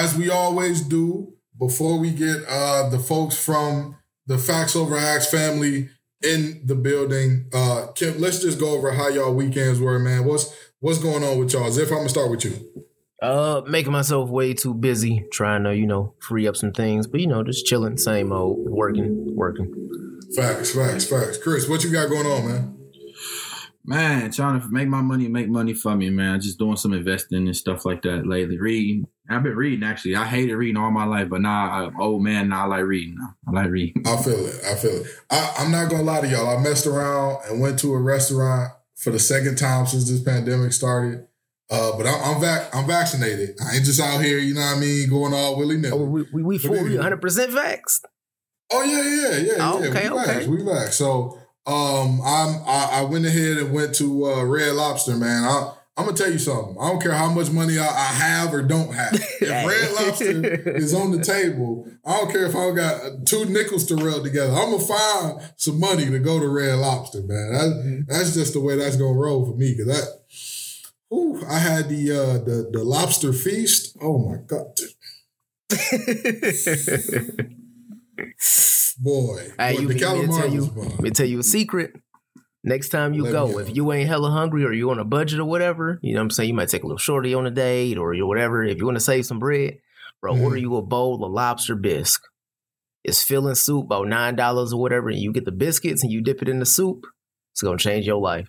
as we always do, before we get uh, the folks from the Facts Over Acts family in the building, uh, Kim, let's just go over how y'all weekends were, man. What's what's going on with y'all? Ziff, I'm gonna start with you. Uh, making myself way too busy trying to, you know, free up some things, but you know, just chilling, same old, working, working. Facts, facts, facts. Chris, what you got going on, man? Man, trying to make my money make money for me, man. Just doing some investing and stuff like that lately. Reading. I've been reading actually. I hated reading all my life, but now I'm old man. Now I like reading. I like reading. I feel it. I feel it. I, I'm not gonna lie to y'all. I messed around and went to a restaurant for the second time since this pandemic started. Uh, but I'm I'm, vac- I'm vaccinated. I ain't just out here, you know what I mean, going all willy nilly. Oh, we we, we But full, 100 percent vaxxed. Oh yeah, yeah, yeah, Oh, yeah. okay, we okay. Back, we back. So um, I'm I, I went ahead and went to uh, Red Lobster, man. I, I'm gonna tell you something. I don't care how much money I, I have or don't have. If Red Lobster is on the table, I don't care if I got two nickels to rub together. I'm gonna find some money to go to Red Lobster, man. That, that's just the way that's gonna roll for me. Cause that, ooh, I had the uh, the the lobster feast. Oh my god, boy, Hey, boy you the tell you, let me tell you a secret. Next time you Let go, if you ain't hella hungry or you on a budget or whatever, you know what I'm saying? You might take a little shorty on a date or whatever. If you want to save some bread, bro, Mhm. order you a bowl of lobster bisque. It's filling soup, about nine dollars or whatever, and you get the biscuits and you dip it in the soup. It's gonna change your life.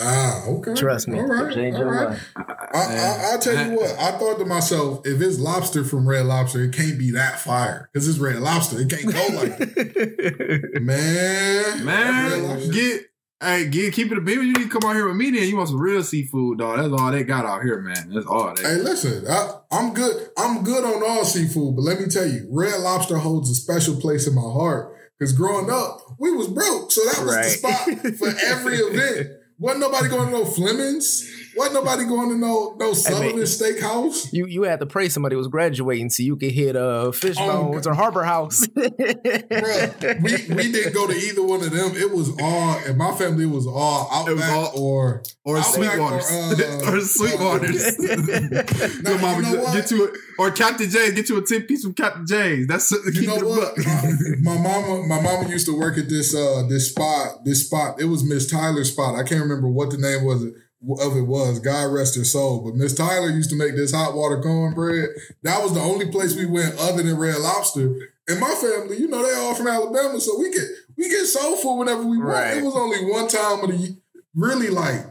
Ah, okay. Trust me. All right. Change all your right. I, I, I'll tell you what. I thought to myself, if it's lobster from Red Lobster, it can't be that fire because it's Red Lobster. It can't go like that, man. Man, get hey, get keep it a baby. You need to come out here with me then. You want some real seafood, dog. That's all they got out here, man. That's all they Hey, listen, I, I'm good. I'm good on all seafood, but let me tell you, Red Lobster holds a special place in my heart because growing up, we was broke, so that was Right. the spot for every event. Wasn't nobody going to no Fleming's. Wasn't nobody going to no no Sullivan man. Steakhouse. You you had to pray somebody was graduating so you could hit uh fish Oh, or Harbor House. Bruh, we, we didn't go to either one of them. It was all, and my family was all Outback was all- or or Outback Sweetwaters or, uh, or Sweetwaters. Now, Your mama you know what? get you a, or Captain J's. Get you a ten piece from Captain J's. That's You keep know what? My, my mama, my mama used to work at this uh this spot. This spot. It was Miss Tyler's spot. I can't remember what the name was of it was. God rest her soul. But Miss Tyler used to make this hot water cornbread. That was the only place we went other than Red Lobster. And my family, you know, they all from Alabama, so we get we get soul food whenever we want. Right. It was only one time of the really like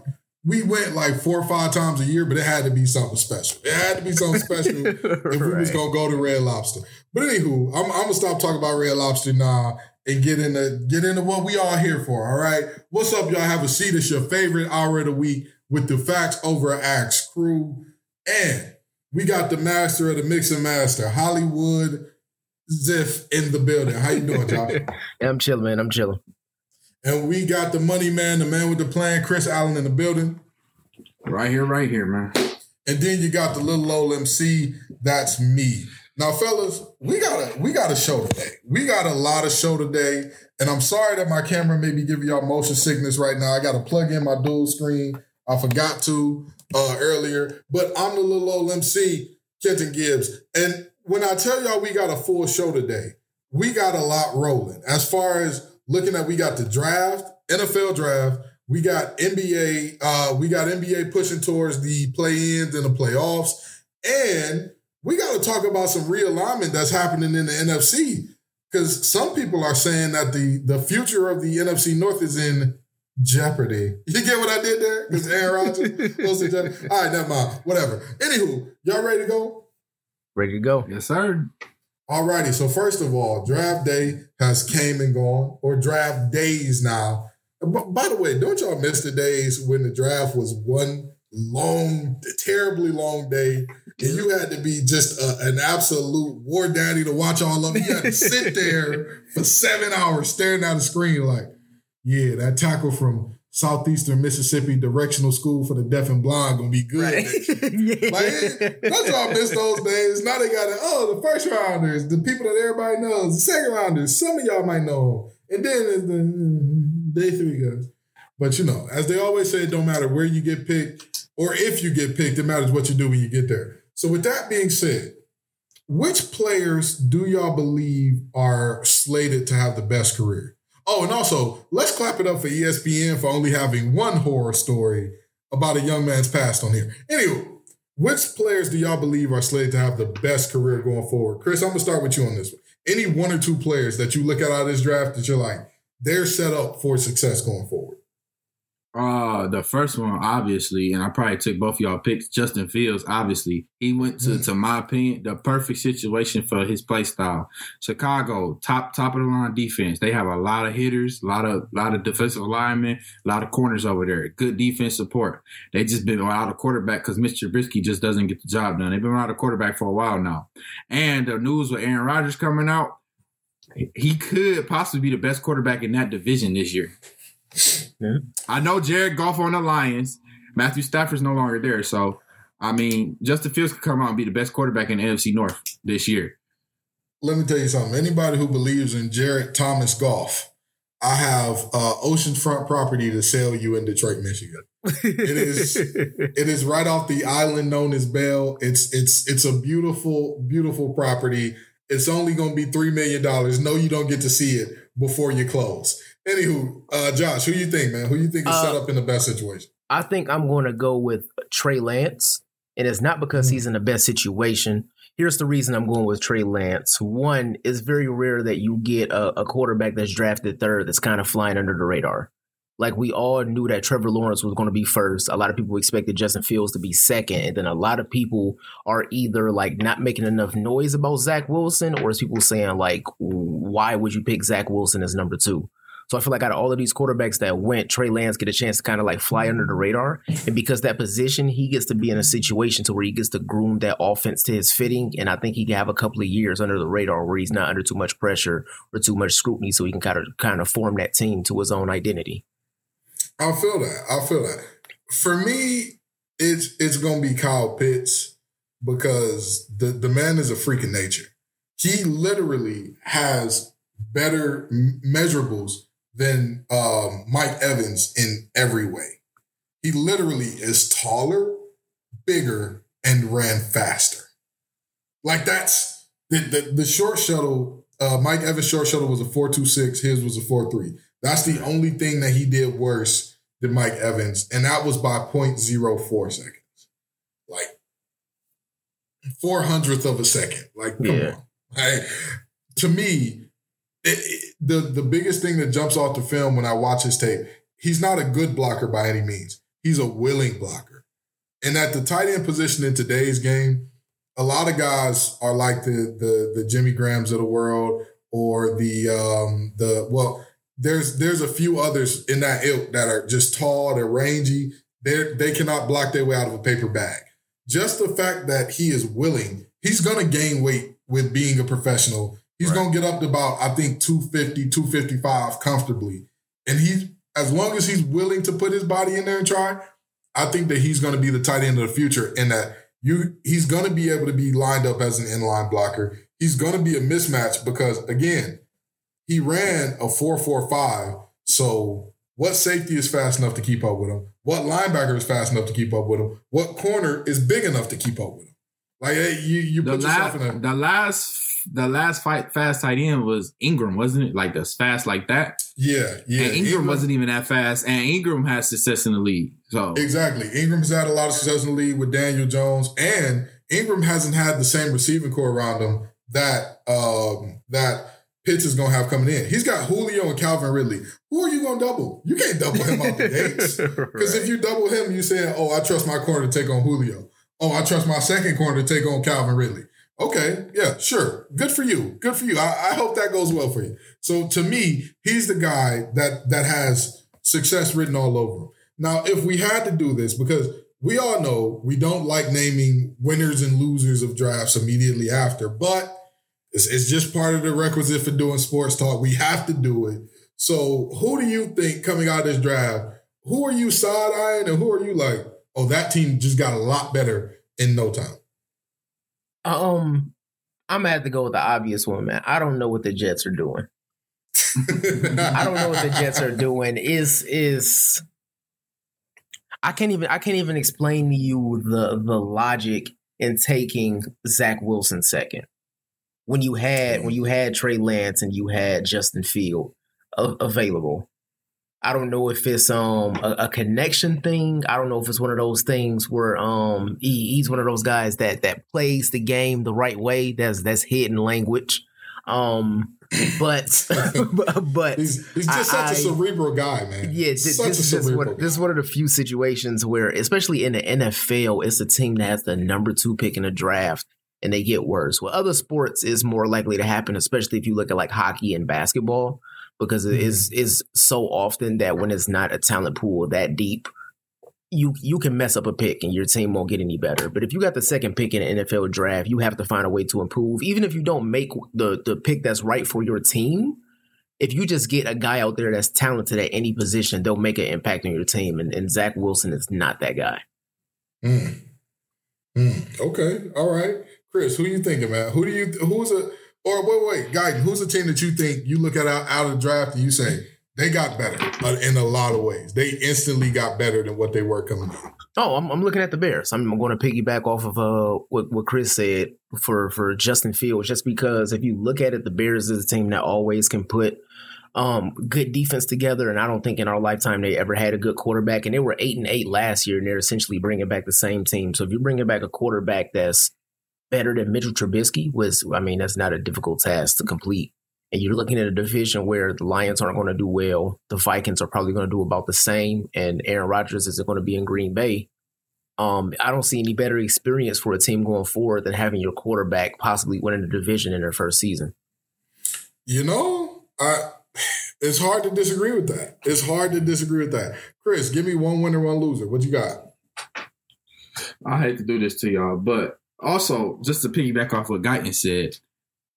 we went like four or five times a year, but it had to be something special. It had to be something special if we was gonna go to Red Lobster. But anywho, I'm, I'm gonna stop talking about Red Lobster now and get into get into what we all here for. All right, what's up, y'all? Have a seat. It's your favorite hour of the week with the Facts Over Acts crew, and we got the master of the mix and master, Hollywood Ziff, in the building. How you doing, Josh? Yeah, I'm chilling, man. I'm chilling. and we got the money man, the man with the plan, Chris Allen, in the building. Right here, right here, man. And then you got the little old MC, that's me. Now, fellas, we got a we got a show today. We got a lot of show today. And I'm sorry that my camera may be giving y'all motion sickness right now. I gotta plug in my dual screen. I forgot to uh earlier, but I'm the little old MC, Kenton Gibbs. And when I tell y'all we got a full show today, we got a lot rolling. As far as looking at we got the draft, NFL draft, we got NBA, uh, we got NBA pushing towards the play-ins and the playoffs. And we got to talk about some realignment that's happening in the NFC. Because some people are saying that the the future of the NFC North is in jeopardy. You get what I did there? Because Aaron Rodgers goes to jeopardy. All right, never mind. Whatever. Anywho, y'all ready to go? Ready to go. Yes, sir. All righty. so first of all, draft day has came and gone, or draft days now. B- by the way, don't y'all miss the days when the draft was one long, terribly long day, and you had to be just a, an absolute war daddy to watch all of it. You had to sit there for seven hours staring at the screen like, yeah, that tackle from Southeastern Mississippi Directional School for the Deaf and Blind gonna be good. Right. yeah. Like, y'all miss those days? Now they got it. Oh, the first rounders, the people that everybody knows, the second rounders. Some of y'all might know and then the mm, day three guys. But you know, as they always say, it don't matter where you get picked or if you get picked. It matters what you do when you get there. So with that being said, which players do y'all believe are slated to have the best career? Oh, and also, let's clap it up for ESPN for only having one horror story about a young man's past on here. Anyway, which players do y'all believe are slated to have the best career going forward? Chris, I'm gonna start with you on this one. Any one or two players that you look at out of this draft that you're like, they're set up for success going forward. Uh, the first one, obviously, and I probably took both y'all picks. Justin Fields, obviously, he went to, mm. to my opinion, the perfect situation for his play style. Chicago, top top of the line defense. They have a lot of hitters, a lot of lot of defensive linemen, a lot of corners over there. Good defense support. They just been without a quarterback because Mr. Trubisky just doesn't get the job done. They've been without a quarterback for a while now. And the news with Aaron Rodgers coming out, he could possibly be the best quarterback in that division this year. Yeah. I know Jared Goff on the Lions. Matthew Stafford's no longer there. So, I mean, Justin Fields could come out and be the best quarterback in the NFC North this year. Let me tell you something. Anybody who believes in Jared Thomas Goff, I have uh, oceanfront property to sell you in Detroit, Michigan. it is it is right off the island known as Belle. It's it's it's a beautiful beautiful property. It's only going to be three million dollars. No, you don't get to see it before you close. Anywho, uh, Josh, who you think, man? Who you think is uh, set up in the best situation? I think I'm going to go with Trey Lance, and it's not because mm-hmm. he's in the best situation. Here's the reason I'm going with Trey Lance. One, it's very rare that you get a, a quarterback that's drafted third that's kind of flying under the radar. Like we all knew that Trevor Lawrence was going to be first. A lot of people expected Justin Fields to be second, and then a lot of people are either like not making enough noise about Zach Wilson, or is people saying like, why would you pick Zach Wilson as number two? So I feel like out of all of these quarterbacks that went, Trey Lance get a chance to kind of like fly under the mm-hmm. radar. And because that position, he gets to be in a situation to where he gets to groom that offense to his fitting. And I think he can have a couple of years under the radar where he's not under too much pressure or too much scrutiny. So he can kind of kind of form that team to his own identity. I feel that. I feel that. For me, it's it's gonna be Kyle Pitts because the, the man is a freak of nature. He literally has better measurables than um, Mike Evans in every way. He literally is taller, bigger, and ran faster. Like that's the the, the short shuttle. Uh, Mike Evans' short shuttle was a four two six. His was a four three. That's the only thing that he did worse than Mike Evans, and that was by 0.04 seconds. Like four hundredth of a second. Like come yeah. on. Like, to me, the the biggest thing that jumps off the film when I watch his tape, he's not a good blocker by any means. He's a willing blocker. And at the tight end position in today's game, a lot of guys are like the the the Jimmy Grahams of the world or the um the well there's there's a few others in that ilk that are just tall, they're rangy, they they cannot block their way out of a paper bag. Just the fact that he is willing, he's gonna gain weight with being a professional He's right. going to get up to about, I think, 250, 255 comfortably. And he's, as long as he's willing to put his body in there and try, I think that he's going to be the tight end of the future in that you he's going to be able to be lined up as an inline blocker. He's going to be a mismatch because, again, he ran a 4.45. So, what safety is fast enough to keep up with him? What linebacker is fast enough to keep up with him? What corner is big enough to keep up with him? Like hey, you, you put the yourself last, in a the last the last fight fast tight end was Engram, wasn't it? Like as fast like that. Yeah, yeah. And Engram, Engram, wasn't even that fast, and Engram has success in the league. So exactly, Engram's had a lot of success in the league with Daniel Jones, and Engram hasn't had the same receiving corps around him that um, that Pitts is gonna have coming in. He's got Julio and Calvin Ridley. Who are you gonna double? You can't double him out the gates because if you double him, you say, "Oh, I trust my corner to take on Julio." Oh, I trust my second corner to take on Calvin Ridley. Okay, yeah, sure. Good for you. Good for you. I, I, hope that goes well for you. So to me, he's the guy that that has success written all over him. Now, if we had to do this, because we all know we don't like naming winners and losers of drafts immediately after, but it's, it's just part of the requisite for doing sports talk. We have to do it. So who do you think coming out of this draft, who are you side eyeing and who are you like, oh, that team just got a lot better in no time? Um, I'm gonna have to go with the obvious one, man. I don't know what the Jets are doing. I don't know what the Jets are doing. Is is I can't even I can't even explain to you the the logic in taking Zach Wilson second. when you had when you had Trey Lance and you had Justin Field available. I don't know if it's um a, a, connection thing. I don't know if it's one of those things where um he, he's one of those guys that that plays the game the right way. That's that's hidden language. Um, but but he's, he's just I, such a cerebral guy, man. Yeah, this, this is one, this is one of the few situations where, especially in the NFL, it's a team that has the number two pick in the draft and they get worse. Well, other sports is more likely to happen, especially if you look at like hockey and basketball, because it is is so often that when it's not a talent pool that deep, you you can mess up a pick and your team won't get any better. But if you got the second pick in an NFL draft, you have to find a way to improve. Even if you don't make the the pick that's right for your team, if you just get a guy out there that's talented at any position, they'll make an impact on your team. And, and Zach Wilson is not that guy. Mm. Mm. Okay, all right, Chris, who you thinking, man? Who do you who's a or wait wait, Guyton, who's the team that you think you look at out, out of the draft and you say they got better in a lot of ways. They instantly got better than what they were coming in. Oh, I'm, I'm looking at the Bears. I'm going to piggyback off of uh, what, what Chris said for, for Justin Fields, just because if you look at it, the Bears is a team that always can put um, good defense together. And I don't think in our lifetime they ever had a good quarterback. And they were eight and eight last year, and they're essentially bringing back the same team. So if you're bringing back a quarterback that's better than Mitchell Trubisky, was I mean that's not a difficult task to complete and you're looking at a division where the Lions aren't going to do well, the Vikings are probably going to do about the same, and Aaron Rodgers isn't going to be in Green Bay. Um, I don't see any better experience for a team going forward than having your quarterback possibly winning the division in their first season. You know, I it's hard to disagree with that. It's hard to disagree with that. Chris, give me one winner, one loser. What you got? I hate to do this to y'all, but also just to piggyback off what Guyton said,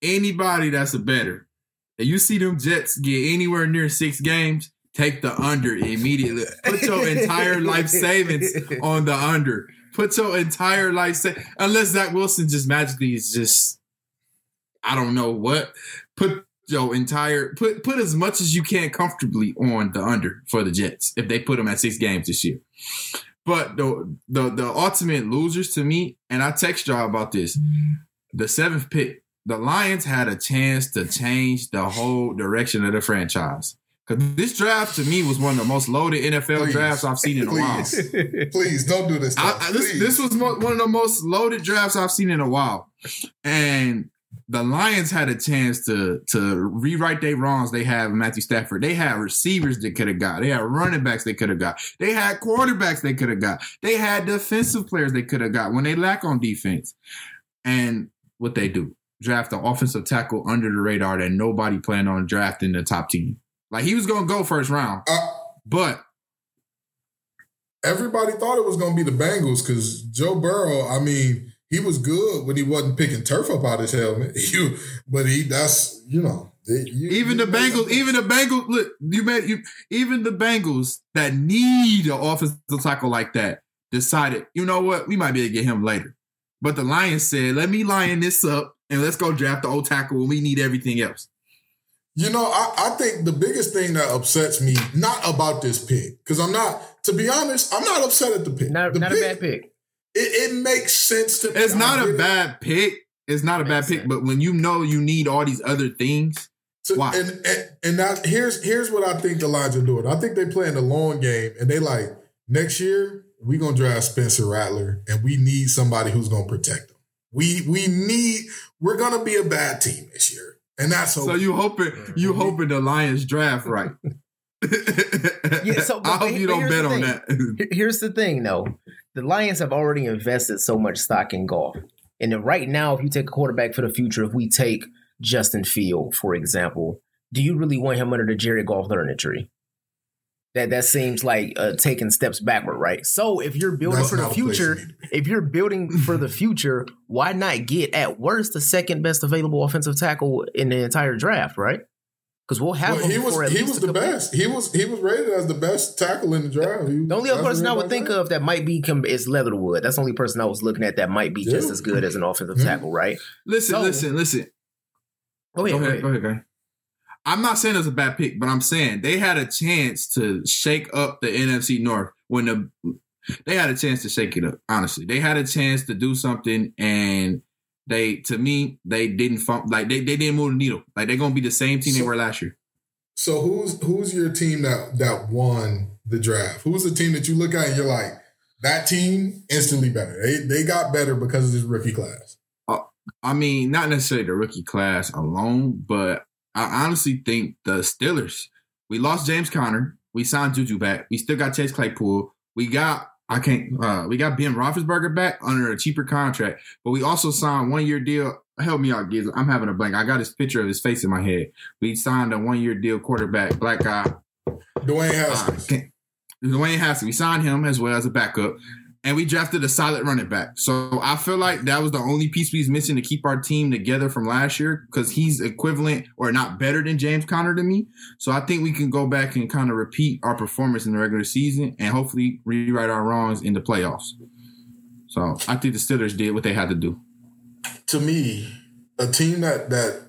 anybody that's a better and you see them Jets get anywhere near six games, take the under immediately. Put your entire life savings on the under. Put your entire life savings, unless Zach Wilson just magically is just, I don't know what. Put your entire put put as much as you can comfortably on the under for the Jets if they put them at six games this year. But the the the ultimate losers to me, and I text y'all about this. The seventh pick the Lions had a chance to change the whole direction of the franchise. Because this draft to me was one of the most loaded NFL please, drafts I've seen in a while. please don't do this. I, I, this, this, was mo- one of the most loaded drafts I've seen in a while, and the Lions had a chance to to rewrite their wrongs. They have Matthew Stafford. They had receivers they could have got. They had running backs they could have got. They had quarterbacks they could have got. They had defensive players they could have got when they lack on defense. And what they do, draft an offensive tackle under the radar that nobody planned on drafting the top team. Like he was going to go first round, uh, but everybody thought it was going to be the Bengals because Joe Burrow. I mean, he was good when he wasn't picking turf up out his helmet. You, but he that's you know. You, even the Bengals, even the Bengals, look, you met you. Even the Bengals that need an offensive tackle like that decided, you know what, we might be able to get him later. But the Lions said, let me line this up and let's go draft the old tackle when we need everything else. You know, I, I think the biggest thing that upsets me, not about this pick, because I'm not, to be honest, I'm not upset at the pick. Not, the not pick, a bad pick. It, it, makes sense to It's not a bad pick. It's not a bad pick, but when you know you need all these other things, so, why? And, and and that here's here's what I think the Lions are doing. I think they playing the long game, and they like next year we gonna draft Spencer Rattler, and we need somebody who's gonna protect him. We we need we're gonna be a bad team this year, and that's so you hoping mm-hmm. you hoping the Lions draft right. yeah, so I hope you don't bet on that. here's the thing, though: the Lions have already invested so much stock in Goff. and right now, if you take a quarterback for the future, if we take Justin Field for example, do you really want him under the Jerry Goff learning tree? that that seems like uh, taking steps backward, right? So if you're building That's for the future, if you're building for the future, why not get at worst the second best available offensive tackle in the entire draft, right? Because we'll have well, he was he was the best. He was he was rated as the best tackle in the draft. He, the only other person I would think of that might be is Leatherwood. That's the only person I was looking at that might be yeah. just as good as an offensive yeah. tackle, right? Listen, so, listen, listen. Go ahead, go ahead, go ahead, go ahead. I'm not saying it's a bad pick, but I'm saying they had a chance to shake up the NFC North when the they had a chance to shake it up. Honestly, they had a chance to do something, and they to me they didn't fun, like they, they didn't move the needle. Like they're gonna be the same team so, they were last year. So who's who's your team that that won the draft? Who's the team that you look at and you're like that team instantly better? They they got better because of this rookie class. Uh, I mean, not necessarily the rookie class alone, but I honestly think the Steelers. We lost James Conner. We signed Juju back. We still got Chase Claypool. We got I can't. Uh, we got Ben Roethlisberger back under a cheaper contract, but we also signed one year deal. Help me out, Giz. I'm having a blank. I got his picture of his face in my head. We signed a one year deal quarterback, black guy. Dwayne Haskins. Uh, Dwayne Haskins. We signed him as well as a backup and we drafted a solid running back. So I feel like that was the only piece we was missing to keep our team together from last year because he's equivalent or not better than James Conner to me. So I think we can go back and kind of repeat our performance in the regular season and hopefully rewrite our wrongs in the playoffs. So I think the Steelers did what they had to do. To me, a team that that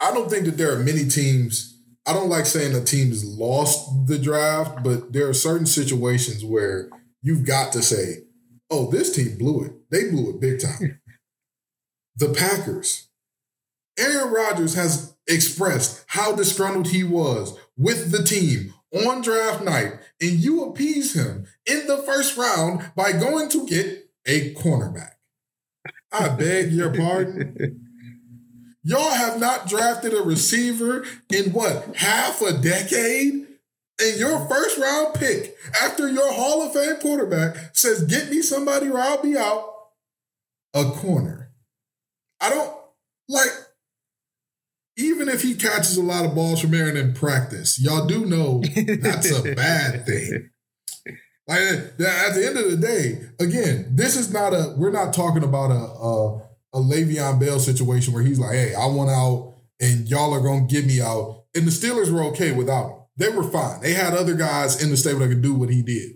I don't think that there are many teams. I don't like saying a team has lost the draft, but there are certain situations where you've got to say, oh, this team blew it. They blew it big time. the Packers. Aaron Rodgers has expressed how disgruntled he was with the team on draft night, and you appease him in the first round by going to get a cornerback. I beg your pardon. Y'all have not drafted a receiver in what, half a decade? And your first round pick after your Hall of Fame quarterback says, Get me somebody or I'll be out, a corner. I don't like, even if he catches a lot of balls from Aaron in practice, y'all do know that's a bad thing. Like at the end of the day, again, this is not a. We're not talking about a a, a Le'Veon Bell situation where he's like, "Hey, I want out, and y'all are gonna get me out," and the Steelers were okay without him. They were fine. They had other guys in the stable that could do what he did.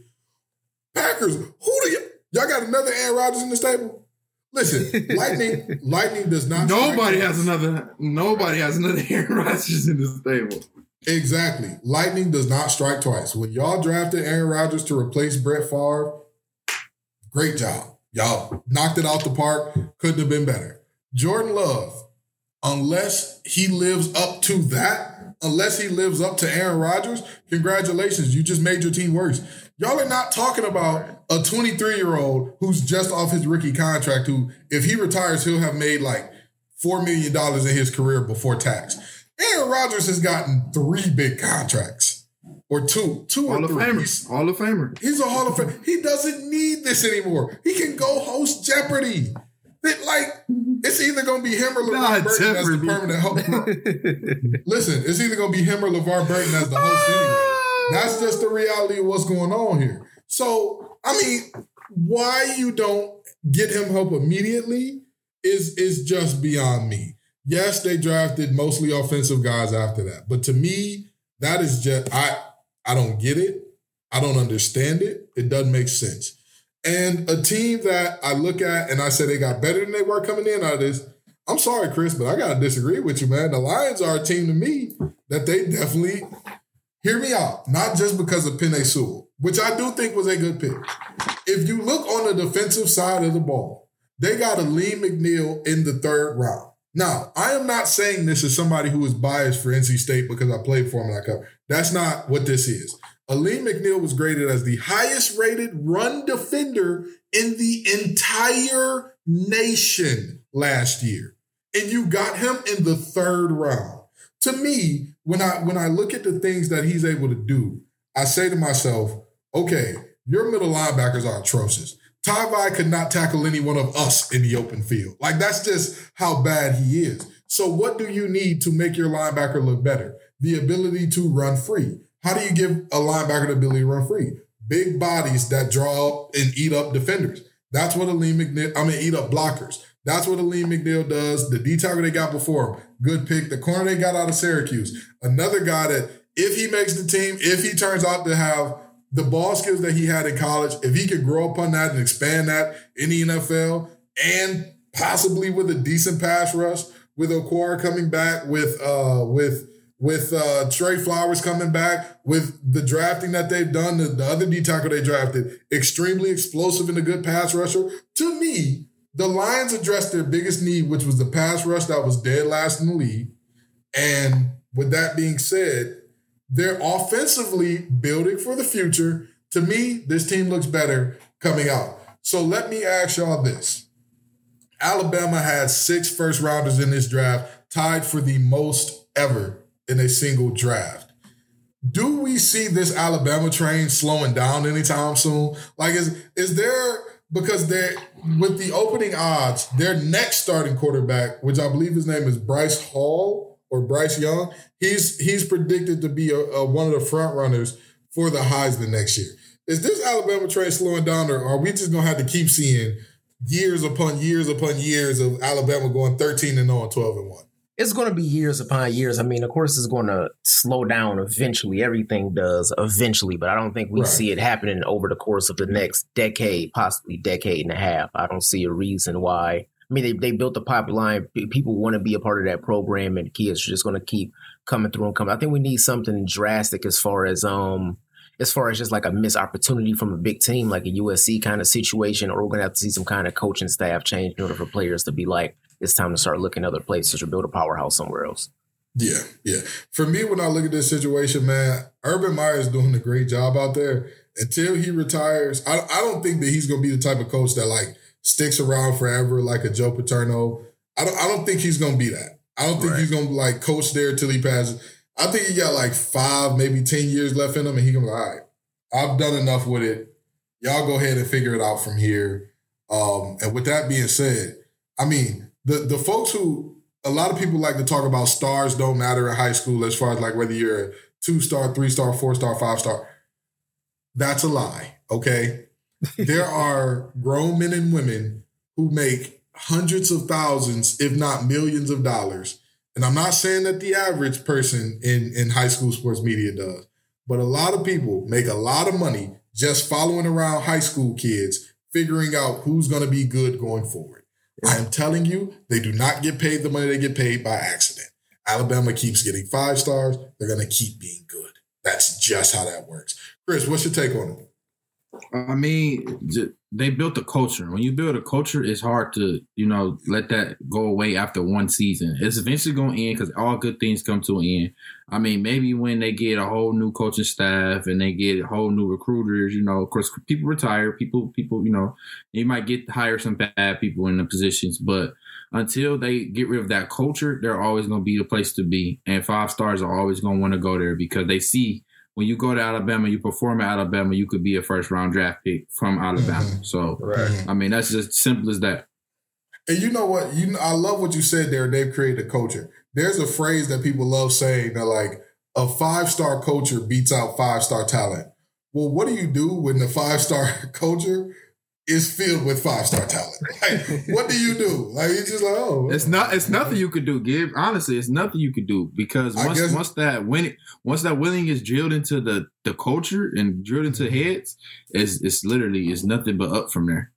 Packers, who do you y'all got another Aaron Rodgers in the stable? Listen, Lightning, Lightning does not. Nobody has another. Nobody has another Aaron Rodgers in the stable. Exactly. Lightning does not strike twice. When y'all drafted Aaron Rodgers to replace Brett Favre, great job. Y'all knocked it out the park. Couldn't have been better. Jordan Love, unless he lives up to that, unless he lives up to Aaron Rodgers, congratulations, you just made your team worse. Y'all are not talking about a 23 year old who's just off his rookie contract, who, if he retires, he'll have made like $4 million in his career before tax. Aaron Rodgers has gotten three big contracts or two, two Hall or three. Famer. He's, Hall of Famer. He's a Hall of Famer. He doesn't need this anymore. He can go host Jeopardy. It, like it's either gonna be him or LeVar Burton as the permanent host. Listen, it's either gonna be him or LeVar Burton as the host anyway. That's just the reality of what's going on here. So, I mean, why you don't get him help immediately is is just beyond me. Yes, they drafted mostly offensive guys after that, but to me, that is just I I don't get it. I don't understand it. It doesn't make sense. And a team that I look at and I say they got better than they were coming in out of this. I'm sorry, Chris, but I gotta disagree with you, man. The Lions are a team to me that they definitely hear me out. Not just because of Penei Sewell, which I do think was a good pick. If you look on the defensive side of the ball, they got Alim McNeill in the third round. Now, I am not saying this as somebody who is biased for NC State because I played for them and I cover. That's not what this is. Alim McNeill was graded as the highest rated run defender in the entire nation last year. And you got him in the third round. To me, when I when I look at the things that he's able to do, I say to myself, okay, your middle linebackers are atrocious. Tavai could not tackle any one of us in the open field. Like that's just how bad he is. So what do you need to make your linebacker look better? The ability to run free. How do you give a linebacker the ability to run free? Big bodies that draw up and eat up defenders. That's what Alim McNeill, I mean, eat up blockers. That's what Alim McNeill does. The D tackle they got before him, good pick. The corner they got out of Syracuse, another guy that if he makes the team, if he turns out to have the ball skills that he had in college, if he could grow upon that and expand that in the NFL, and possibly with a decent pass rush, with Okwara coming back, with uh with with uh, Trey Flowers coming back, with the drafting that they've done, the, the other D tackle they drafted, extremely explosive and a good pass rusher. To me, the Lions addressed their biggest need, which was the pass rush that was dead last in the league. And with that being said, they're offensively building for the future. To me, this team looks better coming out. So let me ask y'all this. Alabama had six first rounders in this draft, tied for the most ever in a single draft. Do we see this Alabama train slowing down anytime soon? Like, is is there because they're with the opening odds, their next starting quarterback, which I believe his name is Bryce Hall or Bryce Young, he's he's predicted to be a, a, one of the front runners for the Heisman next year. Is this Alabama train slowing down, or are we just gonna have to keep seeing years upon years upon years of Alabama going 13 and 0 and 12 and 1? It's going to be years upon years. I mean, of course, it's going to slow down eventually. Everything does eventually, but I don't think we right. see it happening over the course of the next decade, possibly decade and a half. I don't see a reason why. I mean, they, they built the pipeline. People want to be a part of that program, and kids are just going to keep coming through and coming. I think we need something drastic as far as um as far as just like a missed opportunity from a big team like a USC kind of situation, or we're gonna have to see some kind of coaching staff change in order for players to be like, it's time to start looking other places or build a powerhouse somewhere else. Yeah, yeah. For me, when I look at this situation, man, Urban Meyer is doing a great job out there. Until he retires, I, I don't think that he's going to be the type of coach that like sticks around forever, like a Joe Paterno. I don't. I don't think he's going to be that. I don't think right. he's going to like coach there till he passes. I think he got like five, maybe ten years left in him, and he can be like, all right, I've done enough with it. Y'all go ahead and figure it out from here. Um, and with that being said, I mean, the the folks who a lot of people like to talk about stars don't matter in high school as far as like whether you're a two star, three star, four star, five star. That's a lie. Okay. there are grown men and women who make hundreds of thousands, if not millions of dollars. And I'm not saying that the average person in, in high school sports media does, but a lot of people make a lot of money just following around high school kids, figuring out who's going to be good going forward. I am telling you, they do not get paid the money they get paid by accident. Alabama keeps getting five stars. They're going to keep being good. That's just how that works. Chris, what's your take on it? I mean, they built a culture. When you build a culture, it's hard to, you know, let that go away after one season. It's eventually going to end because all good things come to an end. I mean, maybe when they get a whole new coaching staff and they get a whole new recruiters, you know, of course, people retire. People, people, you know, you might get hire some bad people in the positions, but until they get rid of that culture, they're always going to be the place to be. And five stars are always going to want to go there because they see when you go to Alabama, you perform at Alabama, you could be a first round draft pick from Alabama. Mm-hmm. So, right. I mean, that's just simple as that. And you know what? You I love what you said there. They've created a culture. There's a phrase that people love saying that like a five star culture beats out five star talent. Well, what do you do when the five star culture is filled with five star talent. Like, what do you do? Like, it's just like, oh, it's not. It's nothing you could do. Give honestly, it's nothing you could do because once guess, once that winning, once that winning is drilled into the the culture and drilled into heads, it's it's literally it's nothing but up from there.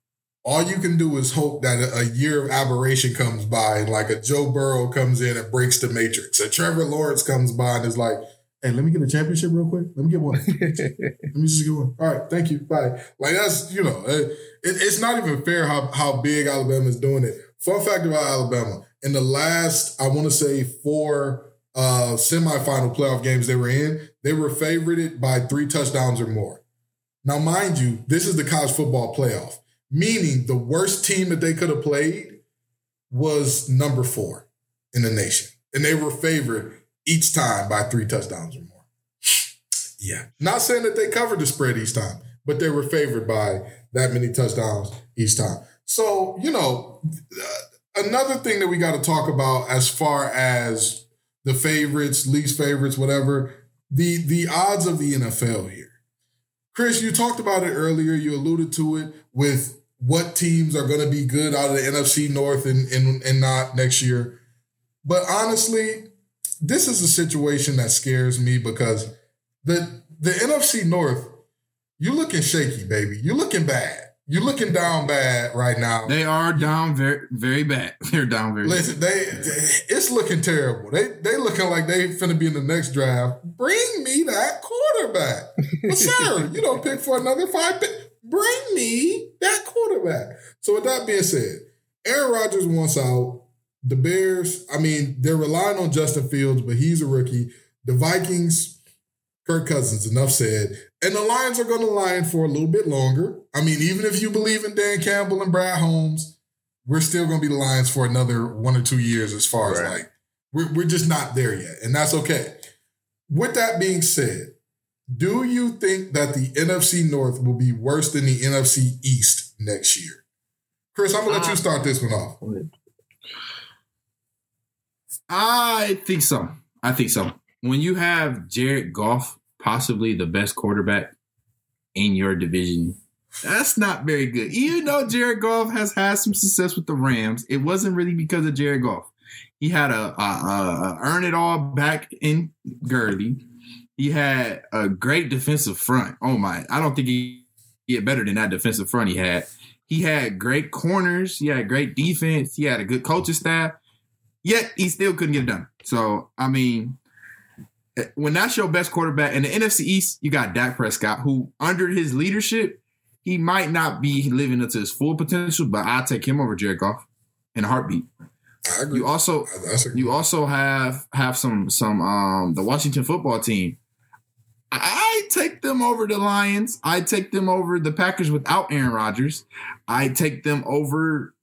All you can do is hope that a, a year of aberration comes by, and like a Joe Burrow comes in and breaks the matrix. A Trevor Lawrence comes by and is like, hey, let me get a championship real quick. Let me get one. let me just get one. All right, thank you. Bye. Like that's you know, it, it's not even fair how how big Alabama is doing it. Fun fact about Alabama: in the last, I want to say four uh semifinal playoff games they were in, they were favorited by three touchdowns or more. Now, mind you, this is the college football playoff, meaning the worst team that they could have played was number four in the nation, and they were favored each time by three touchdowns or more. Yeah. Not saying that they covered the spread each time, but they were favored by that many touchdowns each time. So, you know, uh, another thing that we got to talk about as far as the favorites, least favorites, whatever, the the odds of the NFL here. Chris, you talked about it earlier. You alluded to it with what teams are going to be good out of the NFC North and, and, and not next year. But honestly, this is a situation that scares me because the the NFC North, you're looking shaky, baby. You're looking bad. You're looking down bad right now. They are down very very bad. They're down very. Listen, they, they it's looking terrible. They they looking like they finna be in the next draft. Bring me that quarterback, but sir. you don't pick for another five. Pick. Bring me that quarterback. So with that being said, Aaron Rodgers wants out. The Bears, I mean, they're relying on Justin Fields, but he's a rookie. The Vikings, Kirk Cousins, enough said. And the Lions are going to line for a little bit longer. I mean, even if you believe in Dan Campbell and Brad Holmes, we're still going to be the Lions for another one or two years as far right. as like, we're, we're just not there yet. And that's okay. With that being said, do you think that the NFC North will be worse than the NFC East next year? Chris, I'm gonna let uh, you start this one off. I think so. I think so. When you have Jared Goff, possibly the best quarterback in your division, that's not very good. Even though Jared Goff has had some success with the Rams, it wasn't really because of Jared Goff. He had a, a, a earn it all back in Gurley. He had a great defensive front. Oh my! I don't think he get better than that defensive front he had. He had great corners. He had great defense. He had a good coaching staff. Yet he still couldn't get it done. So I mean, when that's your best quarterback in the NFC East, you got Dak Prescott, who under his leadership, he might not be living up to his full potential, but I'll take him over Jared Goff in a heartbeat. You also you also have have some some um the Washington football team. I take them over the Lions. I take them over the Packers without Aaron Rodgers. I take them over.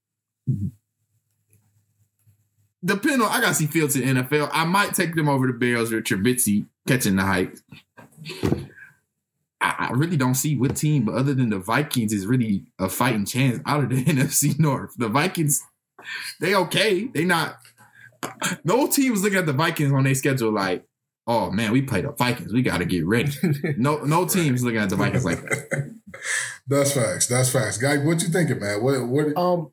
Depending on, I gotta see Fields in NFL. I might take them over the Bears or Trubisky catching the hype. I, I really don't see what team, but other than the Vikings, is really a fighting chance out of the NFC North. The Vikings, they okay. They not. No team was looking at the Vikings on their schedule like, oh man, we played the Vikings. We got to get ready. No, no teams looking at the Vikings like that. That's facts. That's facts. Guy, what you thinking, man? What what? Um,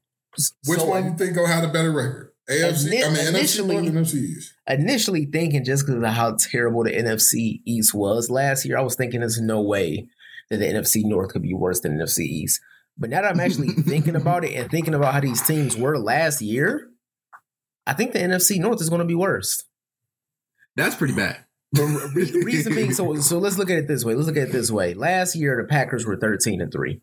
which so one you think gonna have a better record? AFC. I mean, initially, NFC, NFC East. Initially thinking just because of how terrible the NFC East was last year, I was thinking there's no way that the NFC North could be worse than the NFC East. But now that I'm actually thinking about it and thinking about how these teams were last year, I think the NFC North is going to be worse. That's pretty bad. Reason being, so so let's look at it this way. Let's look at it this way. Last year, the Packers were thirteen and 3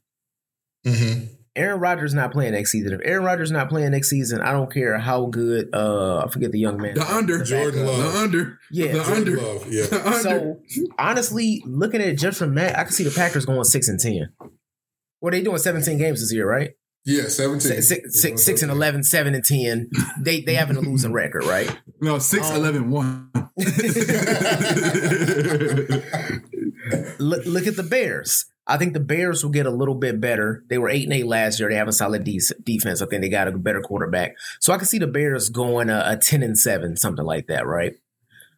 mm-hmm. Aaron Rodgers not playing next season. If Aaron Rodgers not playing next season, I don't care how good. Uh, I forget the young man. The under Jordan Love. The under. Yeah. The under. Love. Yeah. The under. So honestly, looking at it just from that, I can see the Packers going six and ten. What are they doing? Seventeen games this year, right? Yeah, 17. Six, six, six, six and 11, 7 and 10. They they having a losing record, right? No, 6, um, 11, 1. look, look at the Bears. I think the Bears will get a little bit better. They were eight and eight last year. They have a solid de- defense. I think they got a better quarterback. So I can see the Bears going a, a ten and seven, something like that, right?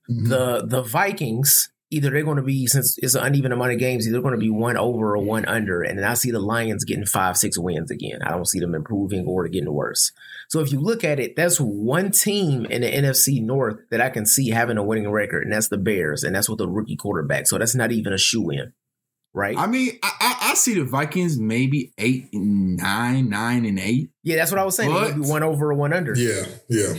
Mm-hmm. The the Vikings either they're going to be since it's an uneven amount of games, either going to be one over or one under, and then I see the Lions getting five, six wins again. I don't see them improving or getting worse. So if you look at it, that's one team in the NFC North that I can see having a winning record, and that's the Bears, and that's with a rookie quarterback. So that's not even a shoe in. Right. I mean, I, I, I, see the Vikings maybe eight and nine, nine and eight. Yeah, that's what I was saying. But, maybe one over or one under. Yeah, yeah.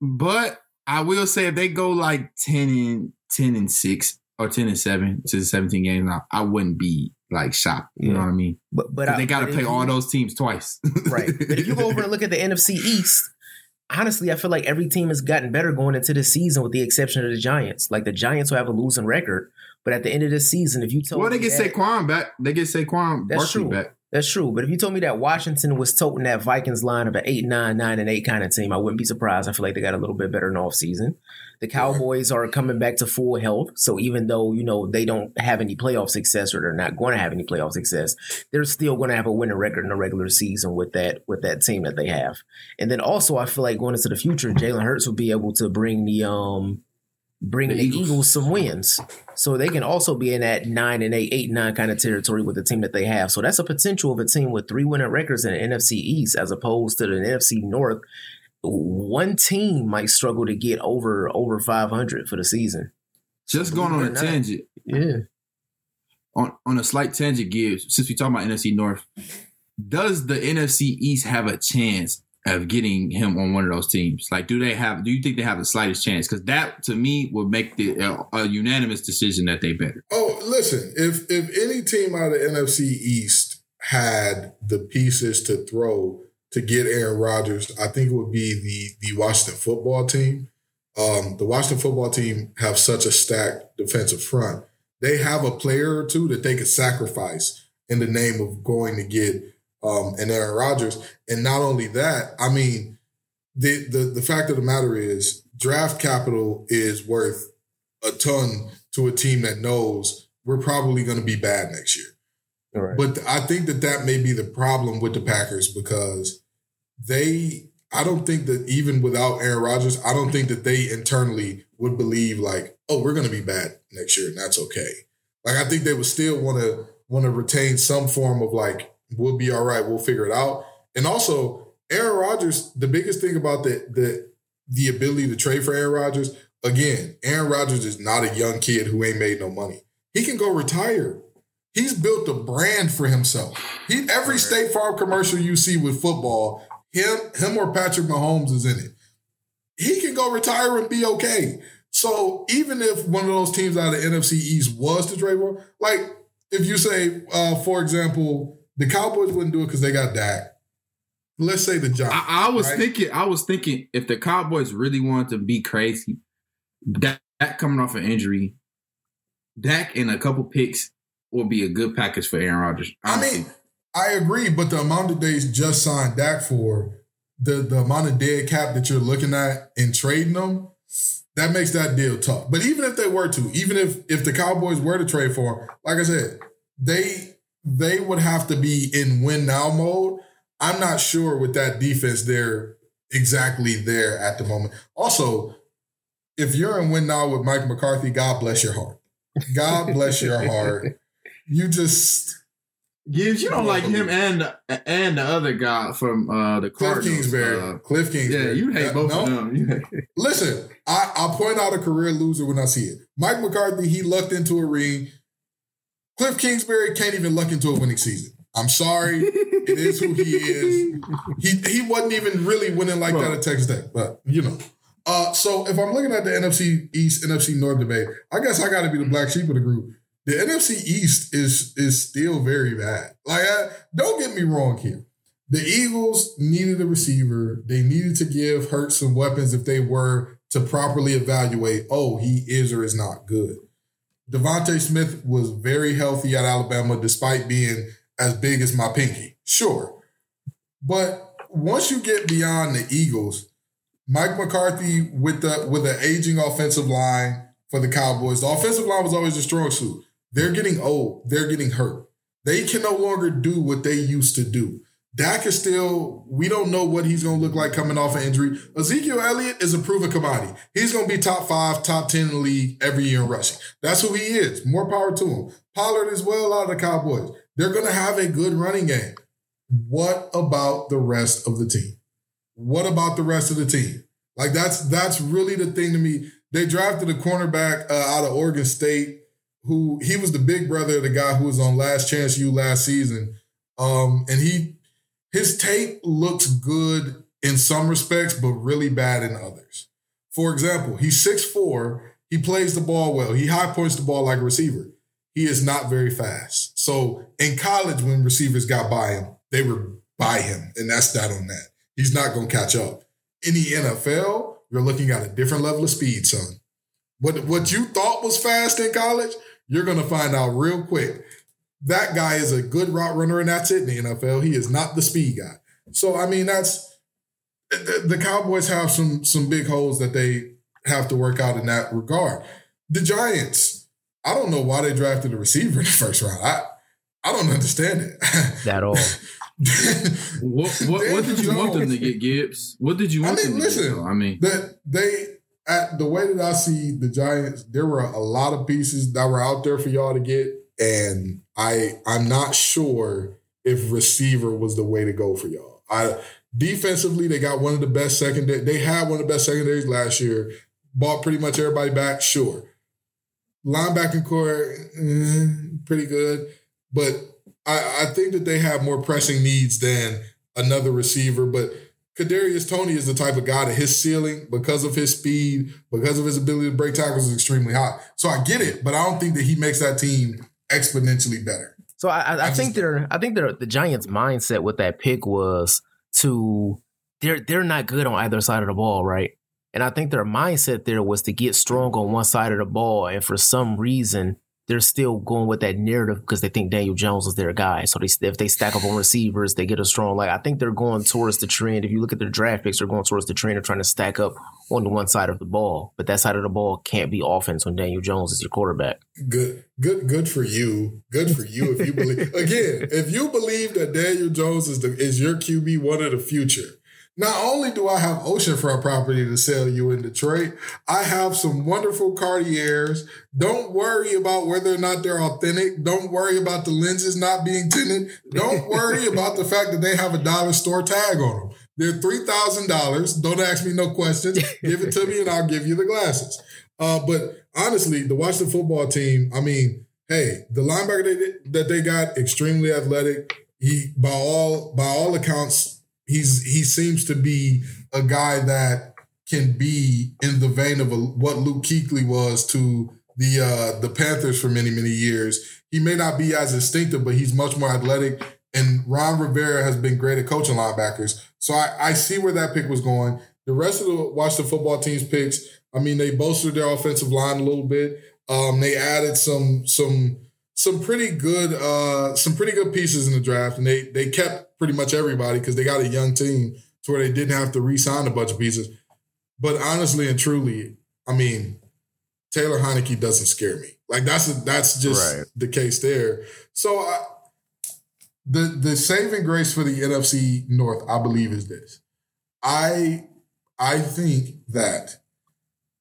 But I will say if they go like ten and 10 and 6 or 10 and 7 to the 17 games now, I wouldn't be like shocked. You yeah. know what I mean? But but I, they got to play all those teams twice. right. But if you go over and look at the NFC East, honestly, I feel like every team has gotten better going into the season with the exception of the Giants. Like the Giants will have a losing record, but at the end of the season, if you tell well, they get that, Saquon back. They get Saquon that's Barkley true. back. That's true. But if you told me that Washington was toting that Vikings line of an 8 9, 9 and 8 kind of team, I wouldn't be surprised. I feel like they got a little bit better in the offseason. The Cowboys are coming back to full health. So even though, you know, they don't have any playoff success or they're not going to have any playoff success, they're still going to have a winning record in the regular season with that with that team that they have. And then also I feel like going into the future, Jalen Hurts will be able to bring the um bringing the, the Eagles. Eagles. some wins. So they can also be in that nine and eight, eight nine kind of territory with the team that they have. So that's a potential of a team with three winning records in the NFC East as opposed to the NFC North one team might struggle to get over over 500 for the season. Just going on a not. tangent. Yeah. On on a slight tangent, gives since we talk about NFC North, does the NFC East have a chance of getting him on one of those teams? Like, do they have? Do you think they have the slightest chance? Because that, to me, would make the uh, a unanimous decision that they better. Oh, listen, if if any team out of the NFC East had the pieces to throw to get Aaron Rodgers, I think it would be the the Washington football team. Um, the Washington football team have such a stacked defensive front. They have a player or two that they could sacrifice in the name of going to get um, an Aaron Rodgers. And not only that, I mean, the, the the fact of the matter is draft capital is worth a ton to a team that knows we're probably going to be bad next year. Right. But I think that that may be the problem with the Packers because they, I don't think that even without Aaron Rodgers, I don't think that they internally would believe like, oh, we're going to be bad next year and that's okay. Like I think they would still want to want to retain some form of like, we'll be all right, we'll figure it out. And also, Aaron Rodgers, the biggest thing about the the the ability to trade for Aaron Rodgers, again, Aaron Rodgers is not a young kid who ain't made no money. He can go retire. He's built a brand for himself. He every State Farm commercial you see with football, him him or Patrick Mahomes is in it. He can go retire and be okay. So even if one of those teams out of the NFC East was to trade for, like if you say, uh, for example, the Cowboys wouldn't do it because they got Dak. Let's say the Giants. I, I was right? thinking, I was thinking, if the Cowboys really wanted to be crazy, Dak, Dak coming off an injury, Dak and a couple picks will be a good package for Aaron Rodgers. I mean, I agree, but the amount of days just signed Dak for, the the amount of dead cap that you're looking at in trading them, that makes that deal tough. But even if they were to, even if if the Cowboys were to trade for him, like I said, they they would have to be in win now mode. I'm not sure with that defense they're exactly there at the moment. Also, if you're in win now with Mike McCarthy, God bless your heart. God bless your heart. You just Gibbs, you don't like him and the, and the other guy from uh, the Cliff Cardinals. Kingsbury. uh, Cliff Kingsbury. yeah, you hate Uh, both no? of them. Listen, I, I'll point out a career loser when I see it. Mike McCarthy, he lucked into a ring. Cliff Kingsbury can't even luck into a winning season. I'm sorry. it is who he is. He he wasn't even really winning like Bro. that at Texas Tech, but you know. Uh, so if I'm looking at the NFC East, NFC North debate, I guess I got to be the black sheep of the group. The NFC East is is still very bad. Like, I, don't get me wrong here. The Eagles needed a receiver. They needed to give Hurts some weapons if they were to properly evaluate. Oh, he is or is not good. DeVonta Smith was very healthy at Alabama, despite being as big as my pinky. Sure, but once you get beyond the Eagles, Mike McCarthy with the with the aging offensive line for the Cowboys, the offensive line was always a strong suit. They're getting old. They're getting hurt. They can no longer do what they used to do. Dak is still, we don't know what he's going to look like coming off an injury. Ezekiel Elliott is a proven commodity. He's going to be top five, top 10 in the league every year in rushing. That's who he is. More power to him. Pollard as well out of the Cowboys. They're going to have a good running game. What about the rest of the team? What about the rest of the team? Like that's that's really the thing to me. They drafted a cornerback uh, out of Oregon State who he was the big brother of the guy who was on Last Chance U last season. Um, and he his tape looks good in some respects, but really bad in others. For example, he's 6'4, he plays the ball well, he high points the ball like a receiver. He is not very fast. So in college, when receivers got by him, they were by him, and that's that on that. He's not gonna catch up. In the NFL, you're looking at a different level of speed, son. What what you thought was fast in college, you're gonna find out real quick. That guy is a good route runner, and that's it in the NFL. He is not the speed guy. So I mean, that's the, the Cowboys have some some big holes that they have to work out in that regard. The Giants, I don't know why they drafted a receiver in the first round. I I don't understand it. At all. What what, what did you want them to get, Gibbs? What did you I want mean, them to listen. get? I mean, that they at the way that I see the Giants, there were a lot of pieces that were out there for y'all to get, and I I'm not sure if receiver was the way to go for y'all. I defensively, they got one of the best secondary. They had one of the best secondaries last year. Bought pretty much everybody back, sure. Linebacking corps, eh, pretty good, but I, I think that they have more pressing needs than another receiver. But Kadarius Toney is the type of guy that his ceiling, because of his speed, because of his ability to break tackles, is extremely high. So I get it, but I don't think that he makes that team exponentially better. So I, I, I think I think they're, the Giants' mindset with that pick was to they're they're not good on either side of the ball, right? And I think their mindset there was to get strong on one side of the ball, and for some reason they're still going with that narrative because they think Daniel Jones is their guy. So they, if they stack up on receivers, they get a strong. Like I think they're going towards the trend. If you look at their draft picks, they're going towards the trend of trying to stack up on the one side of the ball. But that side of the ball can't be offense when Daniel Jones is your quarterback. Good, good, good for you. Good for you. If you believe again, if you believe that Daniel Jones is the is your QB one of the future not only do I have oceanfront property to sell you in Detroit, I have some wonderful Cartiers. Don't worry about whether or not they're authentic. Don't worry about the lenses not being tinted. Don't worry about the fact that they have a dollar store tag on them. They're $3,000. Don't ask me no questions. Give it to me and I'll give you the glasses. Uh, but honestly, the Washington football team, I mean, hey, the linebacker that they got, extremely athletic. He, by all, by all accounts, he's he seems to be a guy that can be in the vein of a, what Luke Kuechly was to the uh, the Panthers for many many years. He may not be as instinctive, but he's much more athletic. And Ron Rivera has been great at coaching linebackers, so I, I see where that pick was going. The rest of the Washington football team's picks, I mean, they bolstered their offensive line a little bit. Um, they added some some some pretty good uh, some pretty good pieces in the draft, and they they kept pretty much everybody because they got a young team to where they didn't have to re-sign a bunch of pieces. But honestly and truly, I mean, Taylor Heinicke doesn't scare me. Like that's a, that's just right. the case there. So I, the the saving grace for the NFC North, I believe, is this. I I think that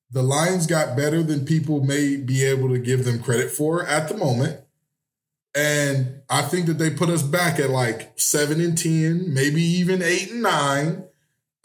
the Lions got better than people may be able to give them credit for at the moment. And I think that they put us back at like seven and ten, maybe even eight and nine.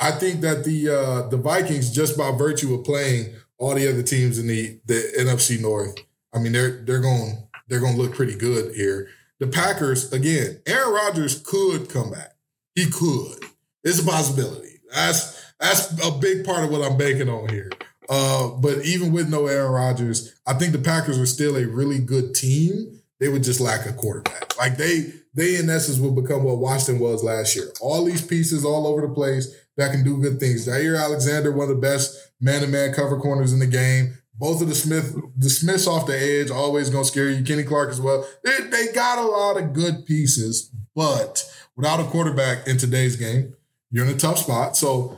I think that the uh, the Vikings, just by virtue of playing all the other teams in the, the NFC North, I mean they're they're going they're going to look pretty good here. The Packers, again, Aaron Rodgers could come back. He could. It's a possibility. That's that's a big part of what I'm banking on here. Uh, but even with no Aaron Rodgers, I think the Packers are still a really good team. They would just lack a quarterback. Like they, they in essence will become what Washington was last year. All these pieces all over the place that can do good things. Jaire Alexander, one of the best man-to-man cover corners in the game. Both of the Smith, the Smiths off the edge, always gonna scare you. Kenny Clark as well. They, they got a lot of good pieces, but without a quarterback in today's game, you're in a tough spot. So,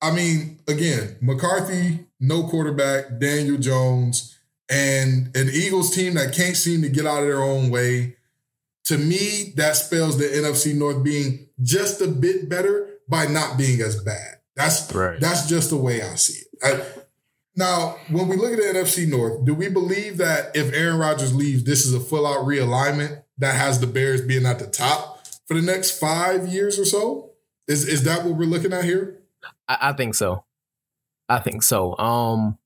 I mean, again, McCarthy, no quarterback, Daniel Jones and an Eagles team that can't seem to get out of their own way. To me, that spells the NFC North being just a bit better by not being as bad. That's right. that's just the way I see it. I, now, when we look at the NFC North, do we believe that if Aaron Rodgers leaves, this is a full out realignment that has the Bears being at the top for the next five years or so? Is is that what we're looking at here? I, I think so. I think so. Um,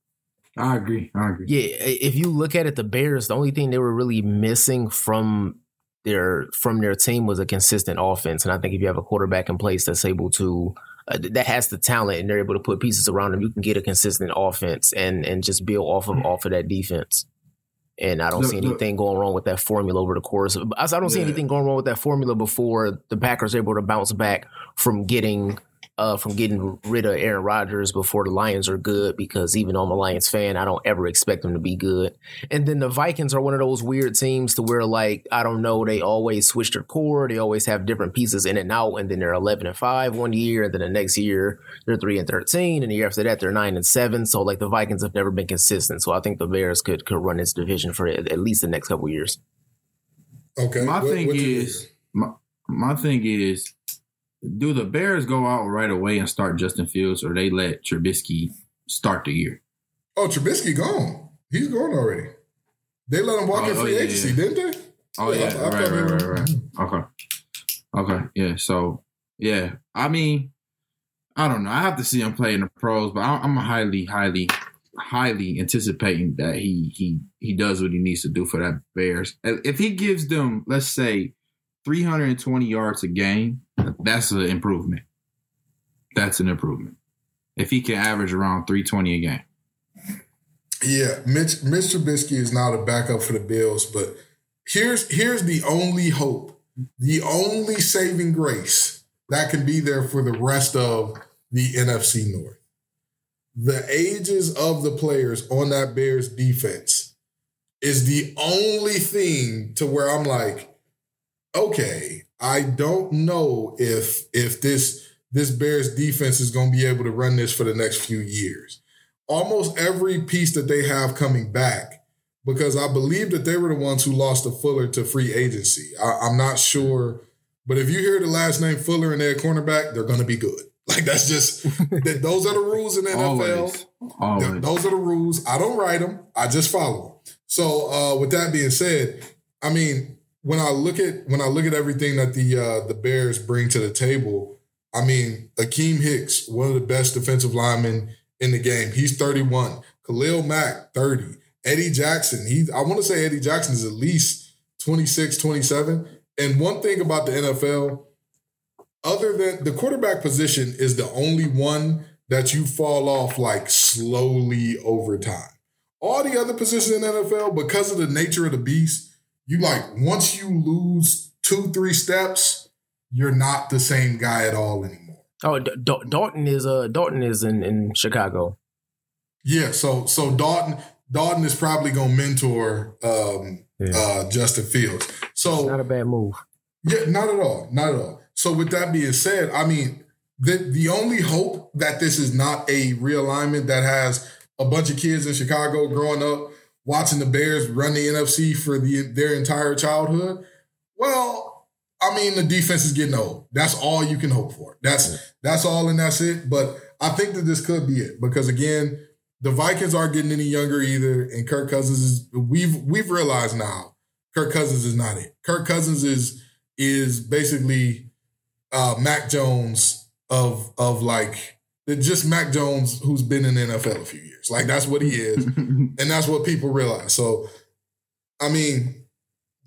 I agree. I agree. Yeah, if you look at it, the Bears, the only thing they were really missing from their from their team was a consistent offense, and I think if you have a quarterback in place that's able to uh, that has the talent and they're able to put pieces around them, you can get a consistent offense and and just build off of mm-hmm. off of that defense. And I don't see anything going wrong with that formula over the course. Of, I don't see anything going wrong with that formula before the Packers are able to bounce back from getting uh, from getting rid of Aaron Rodgers before the Lions are good because even though I'm a Lions fan, I don't ever expect them to be good. And then the Vikings are one of those weird teams to where like I don't know, they always switch their core, they always have different pieces in and out, and then they're 11 and five one year, and then the next year they're three and 13, and the year after that they're nine and seven. So like the Vikings have never been consistent. So I think the Bears could could run this division for at least the next couple years. Okay, my what, thing what is my, my thing is do the Bears go out right away and start Justin Fields, or they let Trubisky start the year? Oh, Trubisky gone. He's gone already. They let him walk oh, in free oh, yeah, agency, yeah. didn't they? Oh yeah, yeah. I, I right, right, right, right, Okay, okay, yeah. So yeah, I mean, I don't know. I have to see him play in the pros, but I'm highly, highly, highly anticipating that he he he does what he needs to do for that Bears. If he gives them, let's say, 320 yards a game, that's an improvement. That's an improvement. If he can average around 320 a game. Yeah, Mitch, Mitch Trubisky is not a backup for the Bills, but here's here's the only hope, the only saving grace that can be there for the rest of the NFC North. The ages of the players on that Bears defense is the only thing to where I'm like, okay, I don't know if if this this Bears defense is going to be able to run this for the next few years. Almost every piece that they have coming back, because I believe that they were the ones who lost the Fuller to free agency. I, I'm not sure, but if you hear the last name Fuller and their cornerback, they're going to be good. Like that's just that those are the rules in the NFL. Always. Always. Th- Those are the rules. I don't write them. I just follow them. So, uh, with that being said, I mean, when I look at when I look at everything that the uh, the Bears bring to the table, I mean, Akiem Hicks, one of the best defensive linemen in the game. He's 31. Khalil Mack, 30. Eddie Jackson, he I want to say Eddie Jackson is at least 26, 27. And one thing about the NFL, other than the quarterback position is the only one that you fall off like slowly over time. All the other positions in NFL, because of the nature of the beast, you like once you lose two, three steps, you're not the same guy at all anymore. Oh, D- D- Dalton is uh Dalton is in in Chicago. Yeah, so so Dalton Dalton is probably gonna mentor um Yeah. uh Justin Fields. So Not a bad move. Yeah, not at all. Not at all. So with that being said, I mean, the the only hope that this is not a realignment that has a bunch of kids in Chicago growing up watching the Bears run the NFC for the their entire childhood. Well, I mean, the defense is getting old. That's all you can hope for. That's that's all and that's it. But I think that this could be it because again, the Vikings aren't getting any younger either, and Kirk Cousins is. We've we've realized now, Kirk Cousins is not it. Kirk Cousins is is basically uh, Mac Jones of of like just Mac Jones who's been in the NFL a few years. Like that's what he is, and that's what people realize. So, I mean,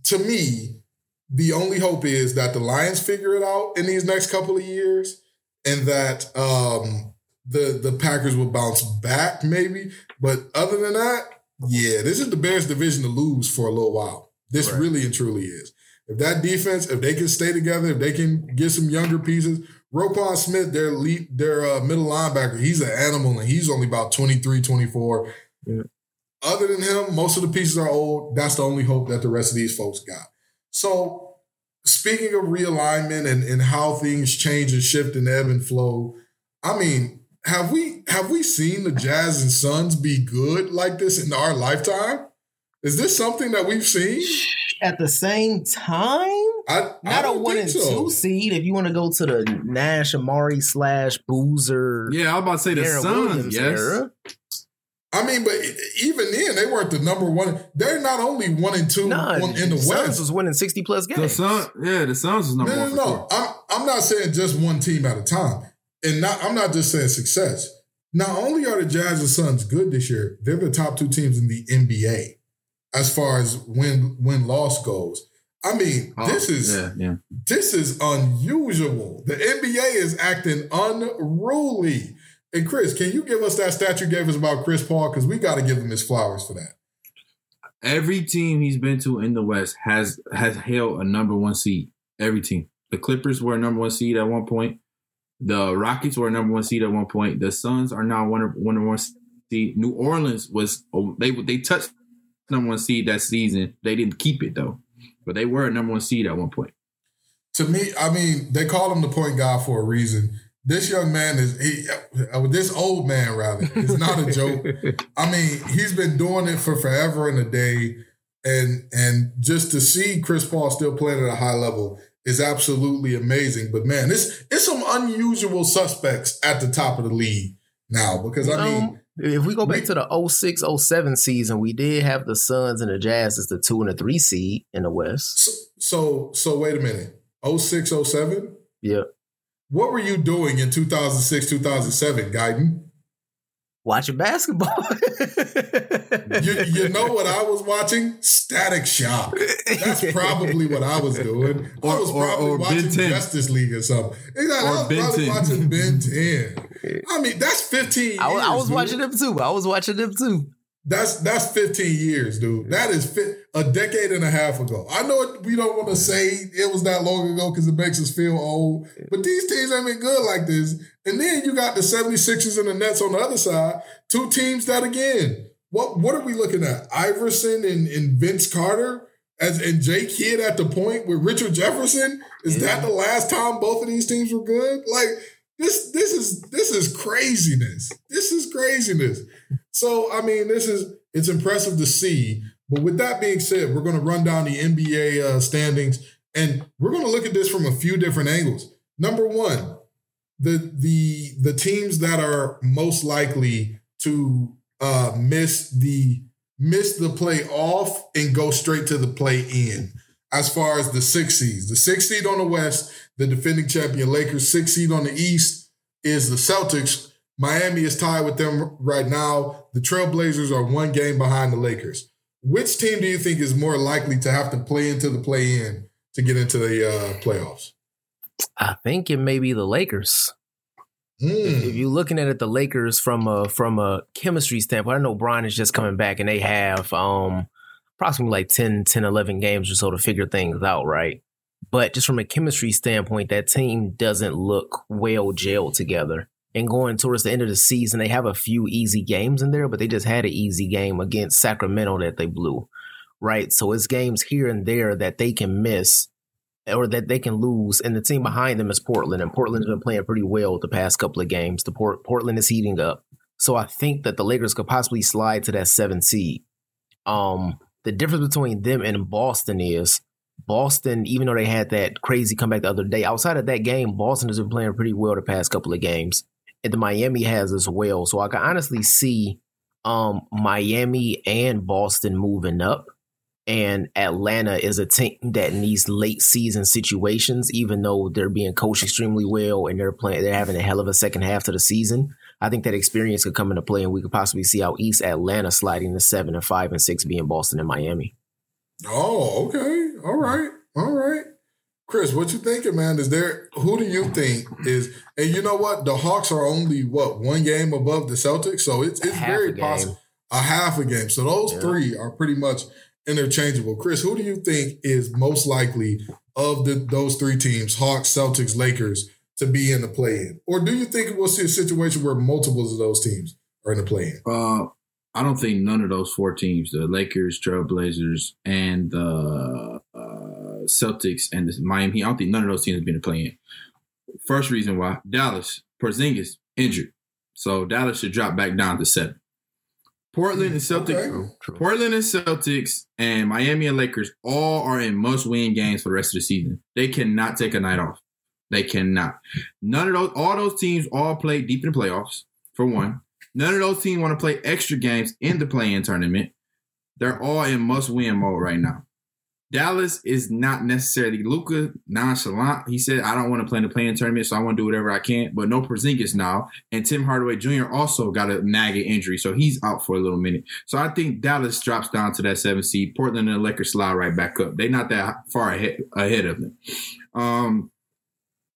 to me, the only hope is that the Lions figure it out in these next couple of years, and that um, the the Packers will bounce back, maybe. But other than that, yeah, this is the Bears' division to lose for a little while. This Right. really and truly is. If that defense, if they can stay together, if they can get some younger pieces, Roquan Smith, their lead, their uh, middle linebacker, he's an animal and he's only about 23, 24. Yeah. Other than him, most of the pieces are old. That's the only hope that the rest of these folks got. So, speaking of realignment and, and how things change and shift and ebb and flow, I mean, have we have we seen the Jazz and Suns be good like this in our lifetime? Is this something that we've seen? At the same time, I, I not a don't one think and so. two seed. If you want to go to the Nash Amar'e slash Boozer, yeah, I was about to say the Suns. Williams Yes. era. I mean, but even then, they weren't the number one. They're not only one and two Nah, one in the Suns West. was winning sixty plus games. The games. Sun, yeah, the Suns was number No, one. no, for no. I'm I'm not saying just one team at a time, and not I'm not just saying success. Not only are the Jazz and Suns good this year, they're the top two teams in the NBA as far as win win loss goes. I mean, Oh, this is yeah, yeah. this is unusual. The NBA is acting unruly. And Chris, can you give us that stat you gave us about Chris Paul? Because we got to give him his flowers for that. Every team he's been to in the West has has held a number one seed. Every team. The Clippers were a number one seed at one point. The Rockets were a number one seed at one point. The Suns are now one one one seed. New Orleans was they they touched number one seed that season. They didn't keep it though, but they were a number one seed at one point. To me, I mean, they call him the point guard for a reason. This young man is he, uh, this old man rather is not a joke. I mean, he's been doing it for forever and a day, and and just to see Chris Paul still playing at a high level is absolutely amazing. But man, it's it's some unusual suspects at the top of the league now because I mean, Um, if we go back to the 06 07 season, we did have the Suns and the Jazz as the two and the three seed in the West. so so, so wait a minute, 06, 07? Yeah. What were you doing in 2006, 2007, Guyton? Watching basketball. You, you know what I was watching? Static Shock. That's probably what I was doing. I was or- probably or Ben watching 10. Justice League or something. Exactly. I Or was Ben probably 10. watching Ben 10. I mean, that's 15 years. I, was- I was dude. watching them too. I was watching them too. That's that's 15 years, dude. That is fi- a decade and a half ago. I know we don't want to say it was that long ago because it makes us feel old, but these teams ain't been good like this. And then you got the 76ers and the Nets on the other side, two teams that again, what what are we looking at? Iverson and, and Vince Carter as and Jay Kidd at the point with Richard Jefferson? Is Yeah. that the last time both of these teams were good? Like this this is this is craziness. This is craziness. So I mean, this is it's impressive to see. But with that being said, we're going to run down the NBA uh, standings, and we're going to look at this from a few different angles. Number one, the the the teams that are most likely to uh, miss the miss the play off and go straight to the play in. As far as the six seeds, the six seed on the West, the defending champion Lakers, six seed on the East is the Celtics. Miami is tied with them right now. The Trailblazers are one game behind the Lakers. Which team do you think is more likely to have to play into the play in to get into the uh, playoffs? I think it may be the Lakers. Mm. If you're looking at it, the Lakers from a from a chemistry standpoint, I know Brian is just coming back and they have um approximately like 10, 10, 11 games or so to figure things out, right? But just from a chemistry standpoint, that team doesn't look well gelled together. And going towards the end of the season, they have a few easy games in there, but they just had an easy game against Sacramento that they blew, right? So it's games here and there that they can miss or that they can lose. And the team behind them is Portland, and Portland's been playing pretty well the past couple of games. The Port- Portland is heating up, so I think that the Lakers could possibly slide to that seven seed. Um, the difference between them and Boston is Boston, even though they had that crazy comeback the other day, outside of that game, Boston has been playing pretty well the past couple of games, the Miami has as well. So I can honestly see um Miami and Boston moving up and Atlanta is a team that needs late season situations, even though they're being coached extremely well and they're playing, they're having a hell of a second half to the season. I think that experience could come into play, and we could possibly see how East Atlanta sliding to seven and five and six, being Boston and Miami. Oh, okay. All right. All right. Chris, what you thinking, man? Is there who do you think is and you know what? The Hawks are only what one game above the Celtics, so it's it's Half very possible a half a game. So those Yeah. three are pretty much interchangeable. Chris, who do you think is most likely of the those three teams, Hawks, Celtics, Lakers, to be in the play-in? Or do you think we'll see a situation where multiples of those teams are in the play-in? Uh, I don't think none of those four teams, the Lakers, Trailblazers, and the uh, Celtics and the Miami, I don't think none of those teams have been playing. First reason why Dallas, Porzingis injured, so Dallas should drop back down to seven. Portland and Celtics, Okay. Portland and Celtics, and Miami and Lakers all are in must-win games for the rest of the season. They cannot take a night off. They cannot. None of those, all those teams all play deep in the playoffs. For one, none of those teams want to play extra games in the play-in tournament. They're all in must-win mode right now. Dallas is not necessarily Luka nonchalant. He said, "I don't want to play in the play-in tournament, so I want to do whatever I can." But no Porzingis now, and Tim Hardaway Jr. also got a nagging injury, so he's out for a little minute. So I think Dallas drops down to that seven seed. Portland and the Lakers slide right back up. They're not that far ahead ahead of them. Um,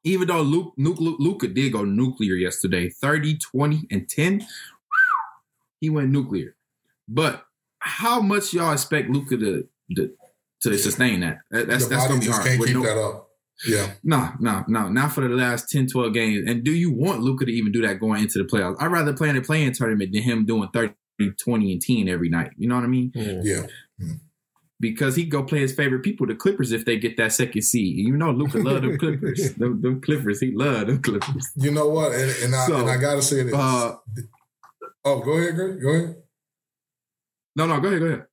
even though Luke, Luke, Luka did go nuclear yesterday, 30, 20, and 10, he went nuclear. But how much y'all expect Luka to, to to sustain that? That- That's that's gonna be hard. can't With keep no- that up. Yeah. no, no, no, not for the last 10, 12 games. And do you want Luka to even do that going into the playoffs? I'd rather play in a playing tournament than him doing 30, 20, and 10 every night. You know what I mean? Yeah. Because he go play his favorite people, the Clippers, if they get that second seed. You know, Luka love them Clippers. them, them Clippers, he love them Clippers. You know what? And, and I So, and I gotta say this. Uh, oh, go ahead, Greg. Go ahead. no, no, go ahead, go ahead.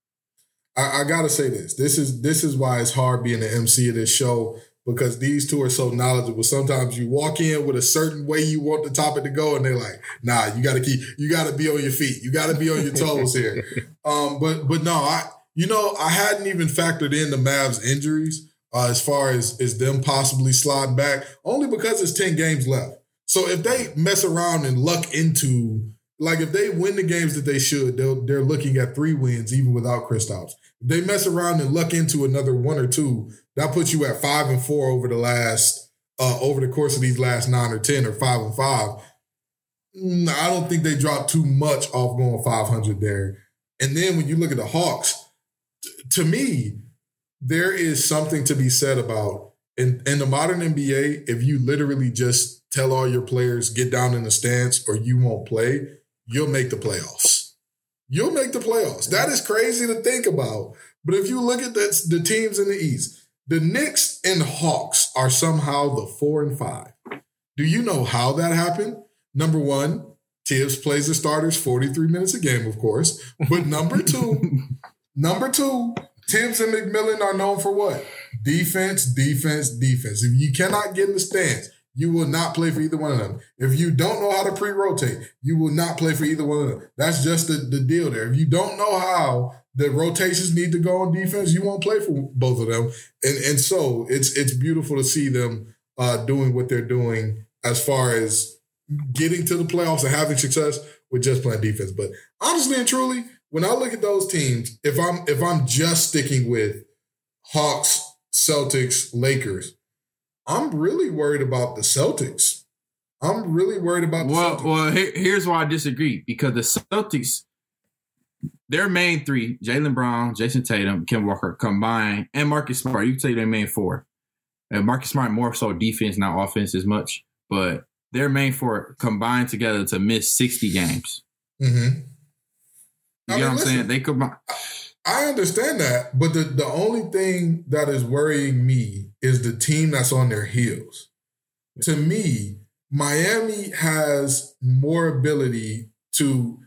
I, I gotta say this. This is this is why it's hard being the MC of this show because these two are so knowledgeable. Sometimes you walk in with a certain way you want the topic to go, and they're like, "Nah, you gotta keep, you gotta be on your feet, you gotta be on your toes here." Um, but but no, I you know I hadn't even factored in the Mavs injuries uh, as far as as them possibly sliding back, only because it's ten games left. So if they mess around and luck into like if they win the games that they should, they'll, they're looking at three wins even without Kristaps. If they mess around and luck into another one or two, that puts you at five and four over the last uh, over the course of these last nine or ten or five and five. Mm, I don't think they dropped too much off going five hundred there. And then when you look at the Hawks, t- to me, there is something to be said about in, in the modern NBA, if you literally just tell all your players, get down in the stance or you won't play, you'll make the playoffs. You'll make the playoffs. That is crazy to think about. But if you look at the, the teams in the East, the Knicks and Hawks are somehow the four and five. Do you know how that happened? Number one, Thibs plays the starters 43 minutes a game, of course. But number two, number two, Thibs and McMillan are known for what? Defense, defense, defense. If you cannot get in the stands, you will not play for either one of them. If you don't know how to pre-rotate, you will not play for either one of them. That's just the, the deal there. If you don't know how the rotations need to go on defense, you won't play for both of them. And and so it's it's beautiful to see them uh, doing what they're doing as far as getting to the playoffs and having success with just playing defense. But honestly and truly, when I look at those teams, if I'm if I'm just sticking with Hawks, Celtics, Lakers, I'm really worried about the Celtics. I'm really worried about the Well, Celtics. well, here, here's why I disagree because the Celtics, their main three, Jaylen Brown, Jayson Tatum, Kemba Walker combined, and Marcus Smart. You can say their main four. And Marcus Smart more so defense, not offense as much, but their main four combined together to miss 60 games. Mhm. You I get mean, what I'm listen, saying? They combine. I understand that, but the, the only thing that is worrying me is the team that's on their heels. To me, Miami has more ability to.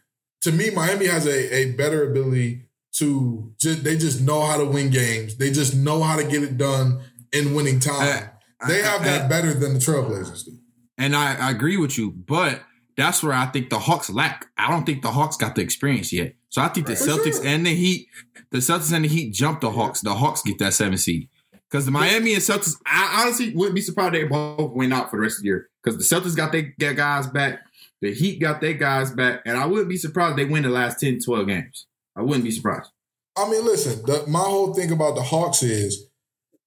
To me, Miami has a, a better ability to. Just, they just know how to win games. They just know how to get it done in winning time. Uh, they have that and, better than the Trailblazers do. and I, I agree with you, but that's where I think the Hawks lack. I don't think the Hawks got the experience yet. So I think the For Celtics sure. and the Heat, the Celtics and the Heat jump the Hawks. The Hawks get that seven seed. Because the Miami and Celtics, I honestly wouldn't be surprised they both went out for the rest of the year. Because the Celtics got their, their guys back, the Heat got their guys back, and I wouldn't be surprised they win the last 10, 12 games. I wouldn't be surprised. I mean, listen, the, my whole thing about the Hawks is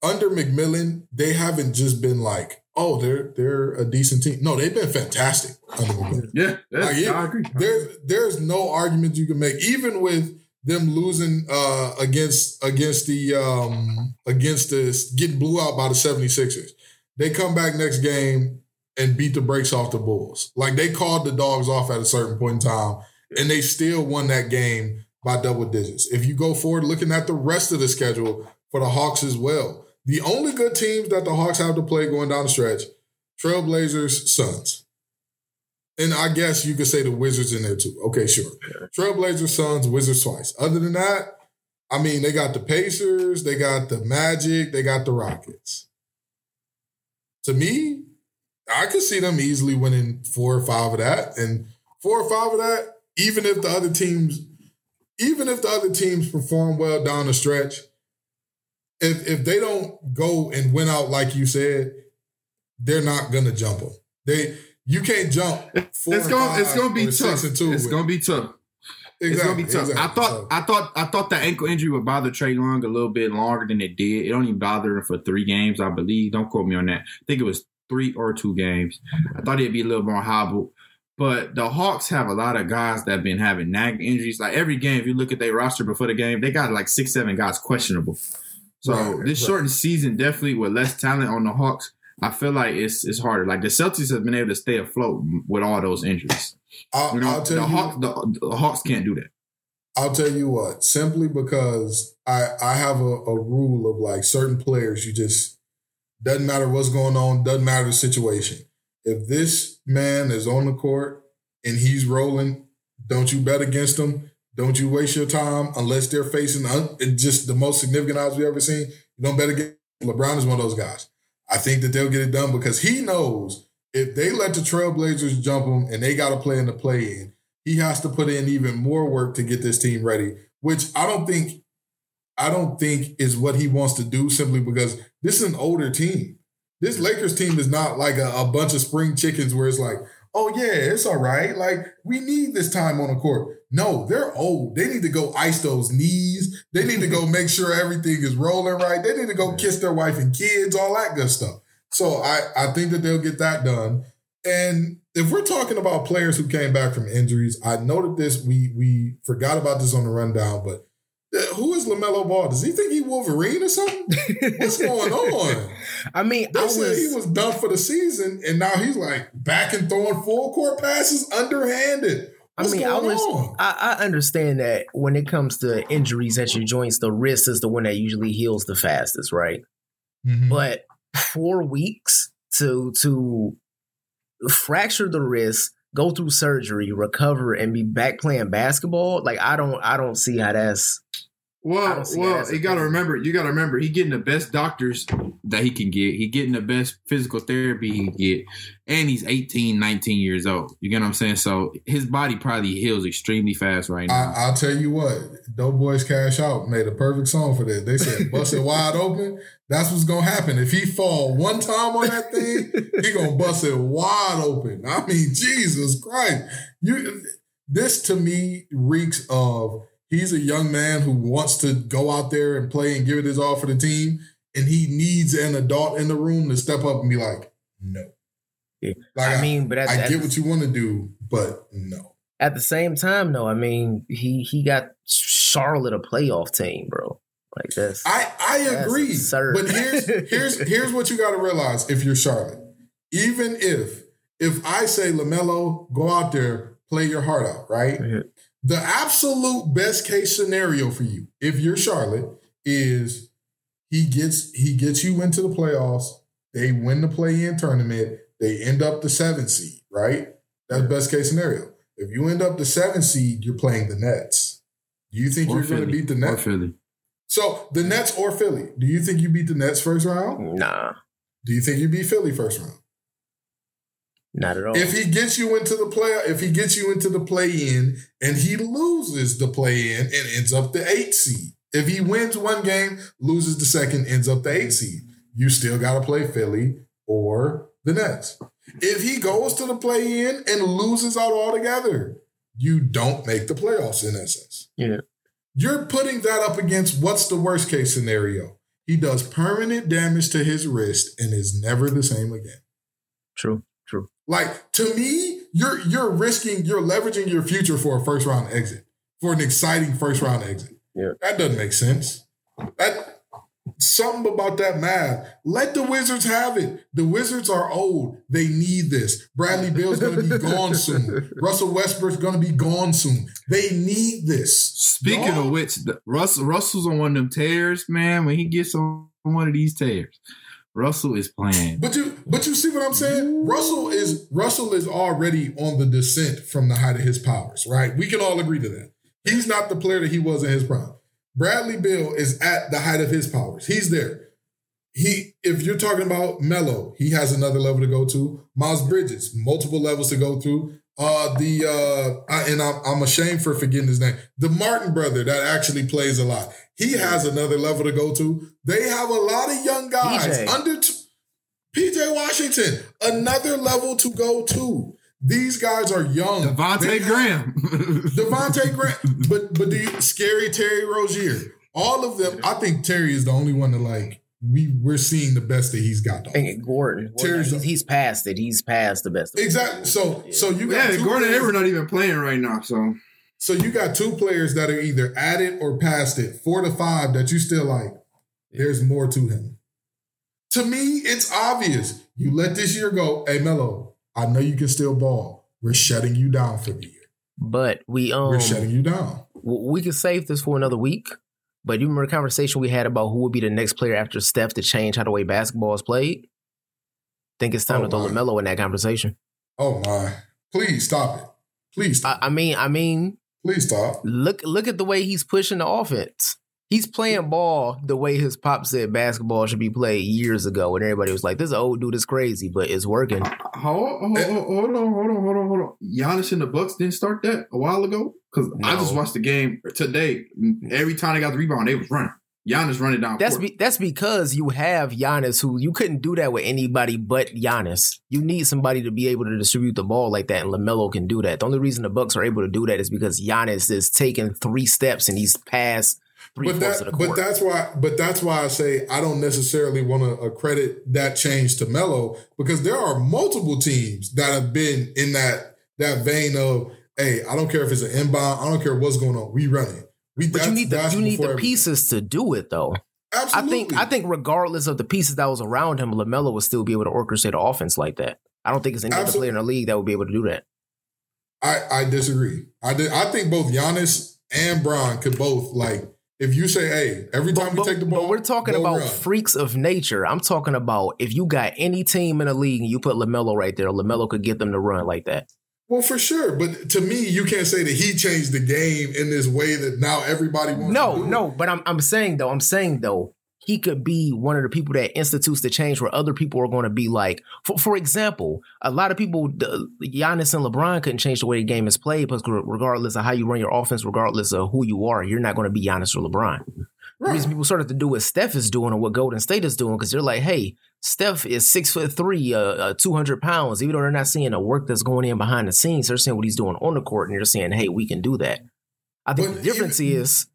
under McMillan, they haven't just been like, oh, they're they're a decent team. No, they've been fantastic under McMillan. Yeah, Like, yeah, I agree. There's there's no argument you can make, even with them losing uh, against against the um, against this getting blew out by the 76ers. They come back next game and beat the brakes off the Bulls. Like they called the dogs off at a certain point in time, and they still won that game by double digits. If you go forward looking at the rest of the schedule for the Hawks as well, the only good teams that the Hawks have to play going down the stretch, Trailblazers, Suns. And I guess you could say the Wizards in there too. Okay, sure. Trailblazers, Suns, Wizards twice. Other than that, I mean, they got the Pacers, they got the Magic, they got the Rockets. To me, I could see them easily winning four or five of that. And four or five of that, even if the other teams, even if the other teams perform well down the stretch, if if they don't go and win out like you said, they're not gonna jump them. They you can't jump. Four It's gonna it's gonna be tough. Six and two It's with- gonna be tough. exactly, it's gonna be tough. I thought I thought I thought that ankle injury would bother Trae Young a little bit longer than it did. It only bothered him for three games, I believe. Don't quote me on that. I think it was three or two games. I thought it'd be a little more hobbled. But the Hawks have a lot of guys that have been having nagging injuries. Like every game, if you look at their roster before the game, they got like six, seven guys questionable. So Right, this right. shortened season definitely with less talent on the Hawks, I feel like it's it's harder. Like the Celtics have been able to stay afloat with all those injuries. I'll, You know, I'll tell the you, Hawks the, the Hawks can't do that. I'll tell you what. Simply because I I have a, a rule of like certain players, you just doesn't matter what's going on, doesn't matter the situation. If this man is on the court and he's rolling, don't you bet against him. Don't you waste your time unless they're facing just the most significant odds we've ever seen. You don't bet against LeBron is one of those guys. I think that they'll get it done because he knows if they let the Trailblazers jump him and they got to play in the play in, he has to put in even more work to get this team ready, which I don't think I don't think is what he wants to do simply because this is an older team. This Lakers team is not like a, a bunch of spring chickens where it's like, oh yeah, it's all right. Like we need this time on the court. No, they're old. They need to go ice those knees. They need to go make sure everything is rolling right. They need to go kiss their wife and kids, all that good stuff. So I, I think that they'll get that done. and if we're talking about players who came back from injuries, I noted this. We we forgot about this on the rundown, but who is LaMelo Ball? Does he think he Wolverine or something? What's going on? I mean, They I said was, he was done for the season, and now he's like back and throwing full court passes, underhanded. I What's mean, I was. I, I understand that when it comes to injuries at your joints, the wrist is the one that usually heals the fastest, right? Mhm. But four weeks to to fracture the wrist, go through surgery, recover, and be back playing basketball, like I don't, I don't see how that's. I Well, don't see it well, you got to remember. You got to remember. He getting the best doctors that he can get. He getting the best physical therapy he can get, and he's 18, 19 years old. You get what I'm saying? So his body probably heals extremely fast right now. I, I'll tell you what, Dope Boys Cash Out made a perfect song for that. They said, bust it wide open. That's what's gonna happen. If he fall one time on that thing, he gonna bust it wide open. I mean, Jesus Christ. You this to me reeks of he's a young man who wants to go out there and play and give it his all for the team, and he needs an adult in the room to step up and be like, no. Yeah. Like, I mean, but at, I at, get what you want to do, but no. at the same time, though, I mean, he he got Charlotte a playoff team, bro. Like this. I I agree, absurd. but here's here's here's what you got to realize if you're Charlotte. Even if if I say LaMelo, go out there, play your heart out, right? The absolute best case scenario for you, if you're Charlotte, is he gets he gets you into the playoffs. They win the play-in tournament. They end up the seventh seed, right? That's best case scenario. If you end up the seventh seed, you're playing the Nets. Do you think Or you're going to beat the Nets? Or? Philly. So the Nets or Philly? Do you think you beat the Nets first round? nah, Do you think you beat Philly first round? Not at all. If he gets you into the play, if he gets you into the play in and he loses the play in and ends up the eight seed. If he wins one game, loses the second, ends up the eight seed, you still got to play Philly or the Nets. If he goes to the play in and loses out altogether, you don't make the playoffs in essence. Yeah. You're putting that up against what's the worst case scenario? He does permanent damage to his wrist and is never the same again. True. Like to me, you're you're risking, you're leveraging your future for a first round exit, for an exciting first round exit. Yeah. That doesn't make sense. That something about that math. Let the Wizards have it. The Wizards are old. They need this. Bradley Beal's gonna be gone soon. Russell Westbrook's gonna be gone soon. They need this. Speaking Y'all- of which, the, Russell Russell's on one of them tears, man. When he gets on one of these tears, Russell is playing. But you but you see what I'm saying? Russell is Russell is already on the descent from the height of his powers, right? We can all agree to that. He's not the player that he was in his prime. Bradley Beal is at the height of his powers. He's there. He if you're talking about Melo, he has another level to go to. Miles Bridges, multiple levels to go through. Uh the uh I, and I'm, I'm ashamed for forgetting his name. The Martin brother that actually plays a lot. He has another level to go to. They have a lot of young guys PJ. under t- PJ Washington, another level to go to. These guys are young. They Graham, have- Graham. But but do you, scary Terry Rozier, all of them. I think Terry is the only one that like we we're seeing the best that he's got. I think Gordon, Terry's- he's, he's past it. He's past the best. of Exactly. So so you got yeah, two Gordon players- Hayward not even playing right now. So So you got two players that are either at it or past it, four to five that you still like. There's more to him. To me, it's obvious. You let this year go. Hey Melo, I know you can still ball. We're shutting you down for the year. But we um We're shutting you down. we can save this for another week. But you remember the conversation we had about who would be the next player after Steph to change how the way basketball is played? Think it's time Oh, to throw my. LaMelo in that conversation. Oh my! Please stop it. Please stop. I, I mean, I mean, Please stop. look look at the way he's pushing the offense. He's playing ball the way his pop said basketball should be played years ago, and everybody was like, "This old dude is crazy," but it's working. hold, hold, hold on, hold on, hold on, hold on. Giannis and the Bucks didn't start that a while ago because I just watched the game today. Every time they got the rebound, they was running. Giannis running down. That's court. be, that's because you have Giannis, who you couldn't do that with anybody but Giannis. You need somebody to be able to distribute the ball like that, and LaMelo can do that. The only reason the Bucks are able to do that is because Giannis is taking three steps and he's past three but that, of the court. but that's why, but that's why I say I don't necessarily want to accredit that change to Melo because there are multiple teams that have been in that that vein of, hey, I don't care if it's an inbound, I don't care what's going on, we run it. We, but you need the you need the everything. pieces to do it though. Absolutely. I think I think regardless of the pieces that was around him, LaMelo would still be able to orchestrate an offense like that. I don't think there's any other player in the league that would be able to do that. I, I disagree. I did, I think both Giannis and Bron could both like if you say, hey, every time we But, take the but ball, we're talking about run. freaks of nature. I'm talking about if you got any team in the league and you put LaMelo right there, LaMelo could get them to run like that. Well, for sure, but to me, you can't say that he changed the game in this way that now everybody wants. to No, no, but I'm I'm saying though, I'm saying though, he could be one of the people that institutes the change where other people are going to be like, for, for example, a lot of people, Giannis and LeBron couldn't change the way the game is played because regardless of how you run your offense, regardless of who you are, you're not going to be Giannis or LeBron. The reason people started to do what Steph is doing and what Golden State is doing because they're like, hey, Steph is six foot three, uh, uh, two hundred pounds. Even though they're not seeing the work that's going in behind the scenes, they're seeing what he's doing on the court, and they're saying, hey, we can do that. I think But the difference even- is,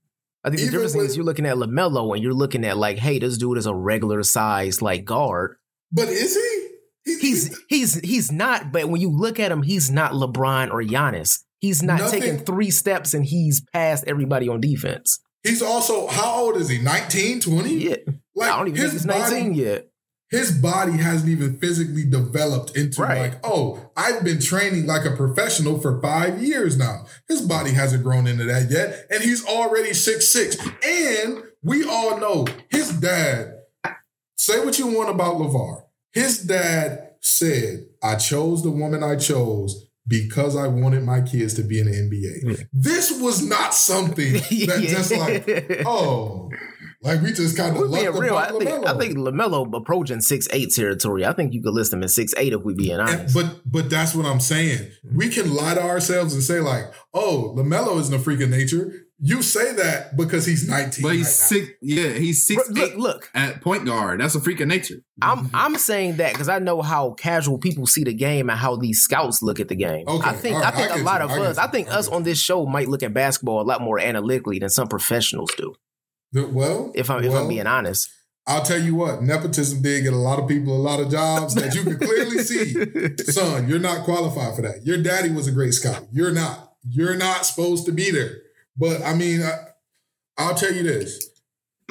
I think the even difference with- is you're looking at LaMelo and you're looking at like, hey, this dude is a regular size like guard. But is he? He- He's he's he's not, but when you look at him, he's not LeBron or Giannis. He's not Nothing- taking three steps and he's past everybody on defense. He's also how old is he? 19, 20? Yeah, Like I don't even think he's 19 body, yet. His body hasn't even physically developed into Right. like, oh, I've been training like a professional for five years now. His body hasn't grown into that yet, and he's already six six. And we all know his dad. Say what you want about LaVar. His dad said, "I chose the woman I chose." Because I wanted my kids to be in the NBA. Yeah. This was not something that just like, oh, like we just kind of We're being real. I think LaMelo. I think LaMelo approaching six eight territory. I think you could list him in six eight if we being And- honest. but but that's what I'm saying. We can lie to ourselves and say like, "Oh, LaMelo isn't a freak of nature." You say that because he's 19. But he's right now. six. Yeah, he's six Look, eight look, at point guard. That's a freak of nature. I'm I'm saying that because I know how casual people see the game and how these scouts look at the game. Okay, I think all I think I a lot you, of I get us, I think I us on this show might look at basketball a lot more analytically than some professionals do. The- well, If I'm if I'm being honest. I'll tell you what, nepotism did get a lot of people a lot of jobs that you can clearly see. Son, you're not qualified for that. Your daddy was a great scout. You're not. You're not supposed to be there. But I mean, I, I'll tell you this.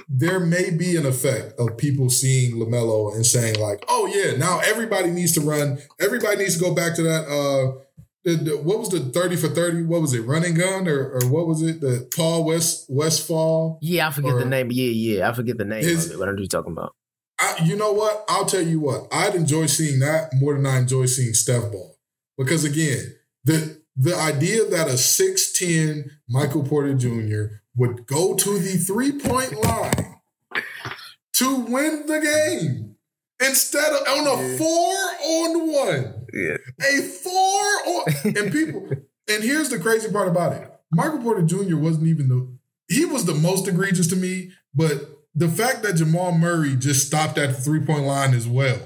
There may be an effect of people seeing LaMelo and saying, like, oh, yeah, now everybody needs to run. Everybody needs to go back to that. Uh, the, the, what was the 30 for 30? What was it? Running gun or, or what was it? The Paul West Westfall? Yeah, I forget Or- the name. Yeah, yeah, I forget the name His- of it. What are you talking about? I, you know what? I'll tell you what. I'd enjoy seeing that more than I enjoy seeing Steph ball. Because again, the the idea that a 6'10 Michael Porter Jr. would go to the three-point line to win the game instead of on a Yeah. four on one. Yeah. A four on and people and here's the crazy part about it. Michael Porter Jr. wasn't even the he was the most egregious to me, but the fact that Jamal Murray just stopped at the three-point line as well.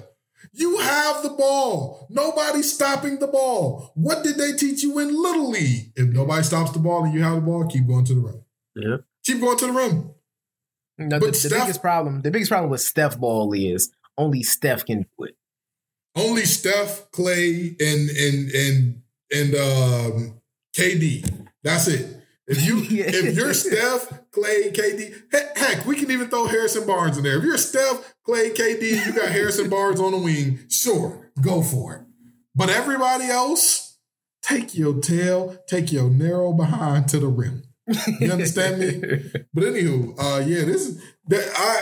You have the ball. Nobody's stopping the ball. What did they teach you in Little League? If nobody stops the ball and you have the ball, keep going to the rim. Yeah. Keep going to the rim. No, But the, the biggest problem, the biggest problem with Steph ball is only Steph can do it. Only Steph, Clay, and and and and um, KD. That's it. If you Yeah. if you're Steph, Clay, KD, he- heck, we can even throw Harrison Barnes in there. If you're Steph, Clay, KD, you got Harrison Barnes on the wing. Sure, go for it. But everybody else, take your tail, take your narrow behind to the rim. You understand me? But anywho, uh, yeah, this is that I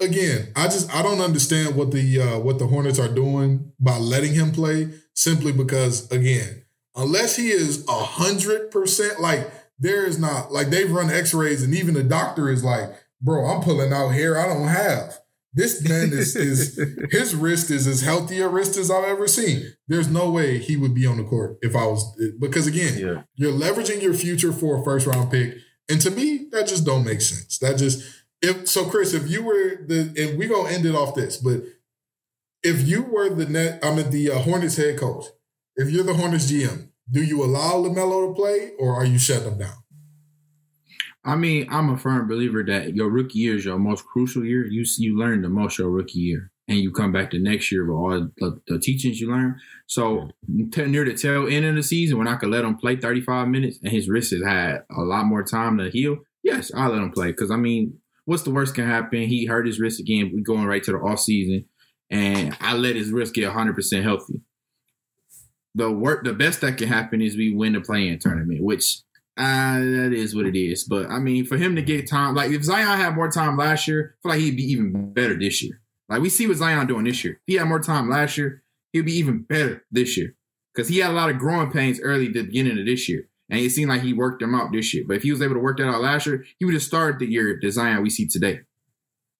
again, I just I don't understand what the uh, what the Hornets are doing by letting him play simply because again, unless he is a hundred percent like there is not like they've run X-rays and even the doctor is like, bro, I'm pulling out hair I don't have. This man is is his wrist is as healthy a wrist as I've ever seen. There's no way he would be on the court if I was because again, Yeah. you're leveraging your future for a first round pick. And to me, that just don't make sense. That just if so, Chris, if you were the and we gonna end it off this, but if you were the net, I mean the uh, Hornets head coach, if you're the Hornets GM, do you allow LaMelo to play or are you shutting him down? I mean, I'm a firm believer that your rookie year is your most crucial year. You you learn the most your rookie year, and you come back the next year with all the, the teachings you learn. So t- near the tail end of the season, when I could let him play 35 minutes and his wrist has had a lot more time to heal, yes, I'll let him play. Because I mean, what's the worst can happen? He hurt his wrist again. We going right to the off season, and I let his wrist get 100 percent healthy. The work, the best that can happen is we win the play-in tournament, which uh, that is what it is. But I mean, for him to get time, like if Zion had more time last year, I feel like he'd be even better this year. Like we see what Zion doing this year. If he had more time last year, he'd be even better this year. Because he had a lot of growing pains early at the beginning of this year. And it seemed like he worked them out this year. But if he was able to work that out last year, he would have started the year the Zion we see today.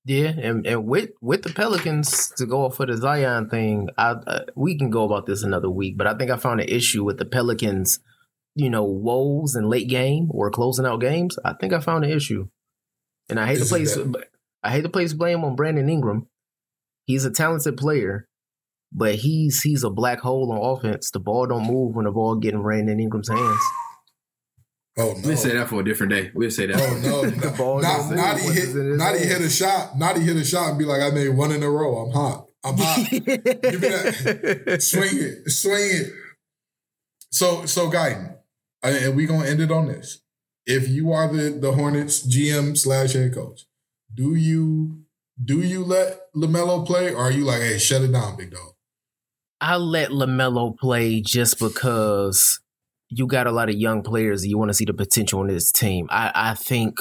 Yeah, and, and with with the Pelicans to go off for the Zion thing, I, uh, we can go about this another week. But I think I found an issue with the Pelicans you know, woes in late game or closing out games, I think I found an issue. And I hate to place I hate to place blame on Brandon Ingram. He's a talented player, but he's he's a black hole on offense. The ball don't move when the ball get in Brandon Ingram's hands. Oh no! We'll say that for a different day. We'll say that. Oh no! the not, not he hit. Not he hit a shot. Not he hit a shot and be like, I made one in a row. I'm hot. I'm hot. Give me that. Swing it. Swing it. So so, Guyton, and we gonna end it on this. If you are the the Hornets GM slash head coach, do you do you let LaMelo play, or are you like, hey, shut it down, big dog? I let LaMelo play just because you got a lot of young players you want to see the potential in this team. I, I think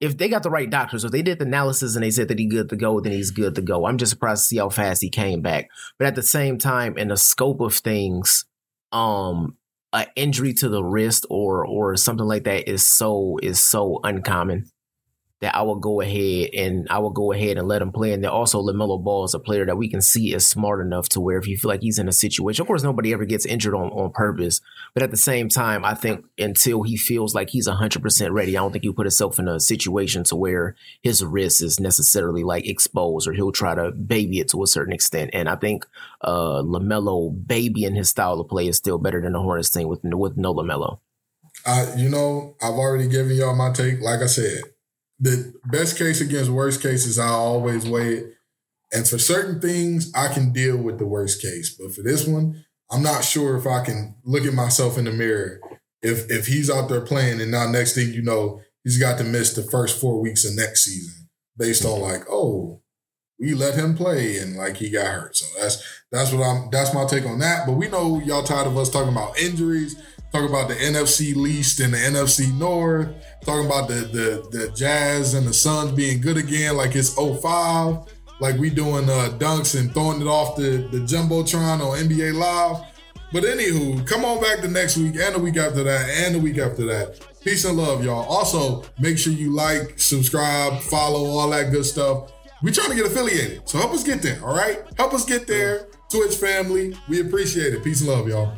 if they got the right doctors, if they did the analysis and they said that he's good to go, then he's good to go. I'm just surprised to see how fast he came back. But at the same time, in the scope of things, um, an injury to the wrist or or something like that is so is so uncommon that I will go ahead and I will go ahead and let him play. And then also LaMelo Ball is a player that we can see is smart enough to where if you feel like he's in a situation, of course, nobody ever gets injured on, on purpose. But at the same time, I think until he feels like he's 100% ready, I don't think you put himself in a situation to where his wrist is necessarily like exposed or he'll try to baby it to a certain extent. And I think uh, LaMelo babying his style of play is still better than the Hornets thing with, with no LaMelo. Uh, you know, I've already given y'all my take. Like I said, the best case against worst cases, I always weigh it. And for certain things, I can deal with the worst case. But for this one, I'm not sure if I can look at myself in the mirror. If if he's out there playing and now next thing you know, he's got to miss the first four weeks of next season based on like, oh, we let him play and like he got hurt. So that's that's what I'm that's my take on that. But we know y'all tired of us talking about injuries talking about the NFC least and the NFC North, talking about the the the Jazz and the Suns being good again, like it's 05, like we doing uh, dunks and throwing it off the the jumbotron on NBA Live. But anywho, come on back the next week and the week after that and the week after that. Peace and love, y'all. Also, make sure you like, subscribe, follow, all that good stuff. We trying to get affiliated, so help us get there. All right, help us get there. Twitch family, we appreciate it. Peace and love, y'all.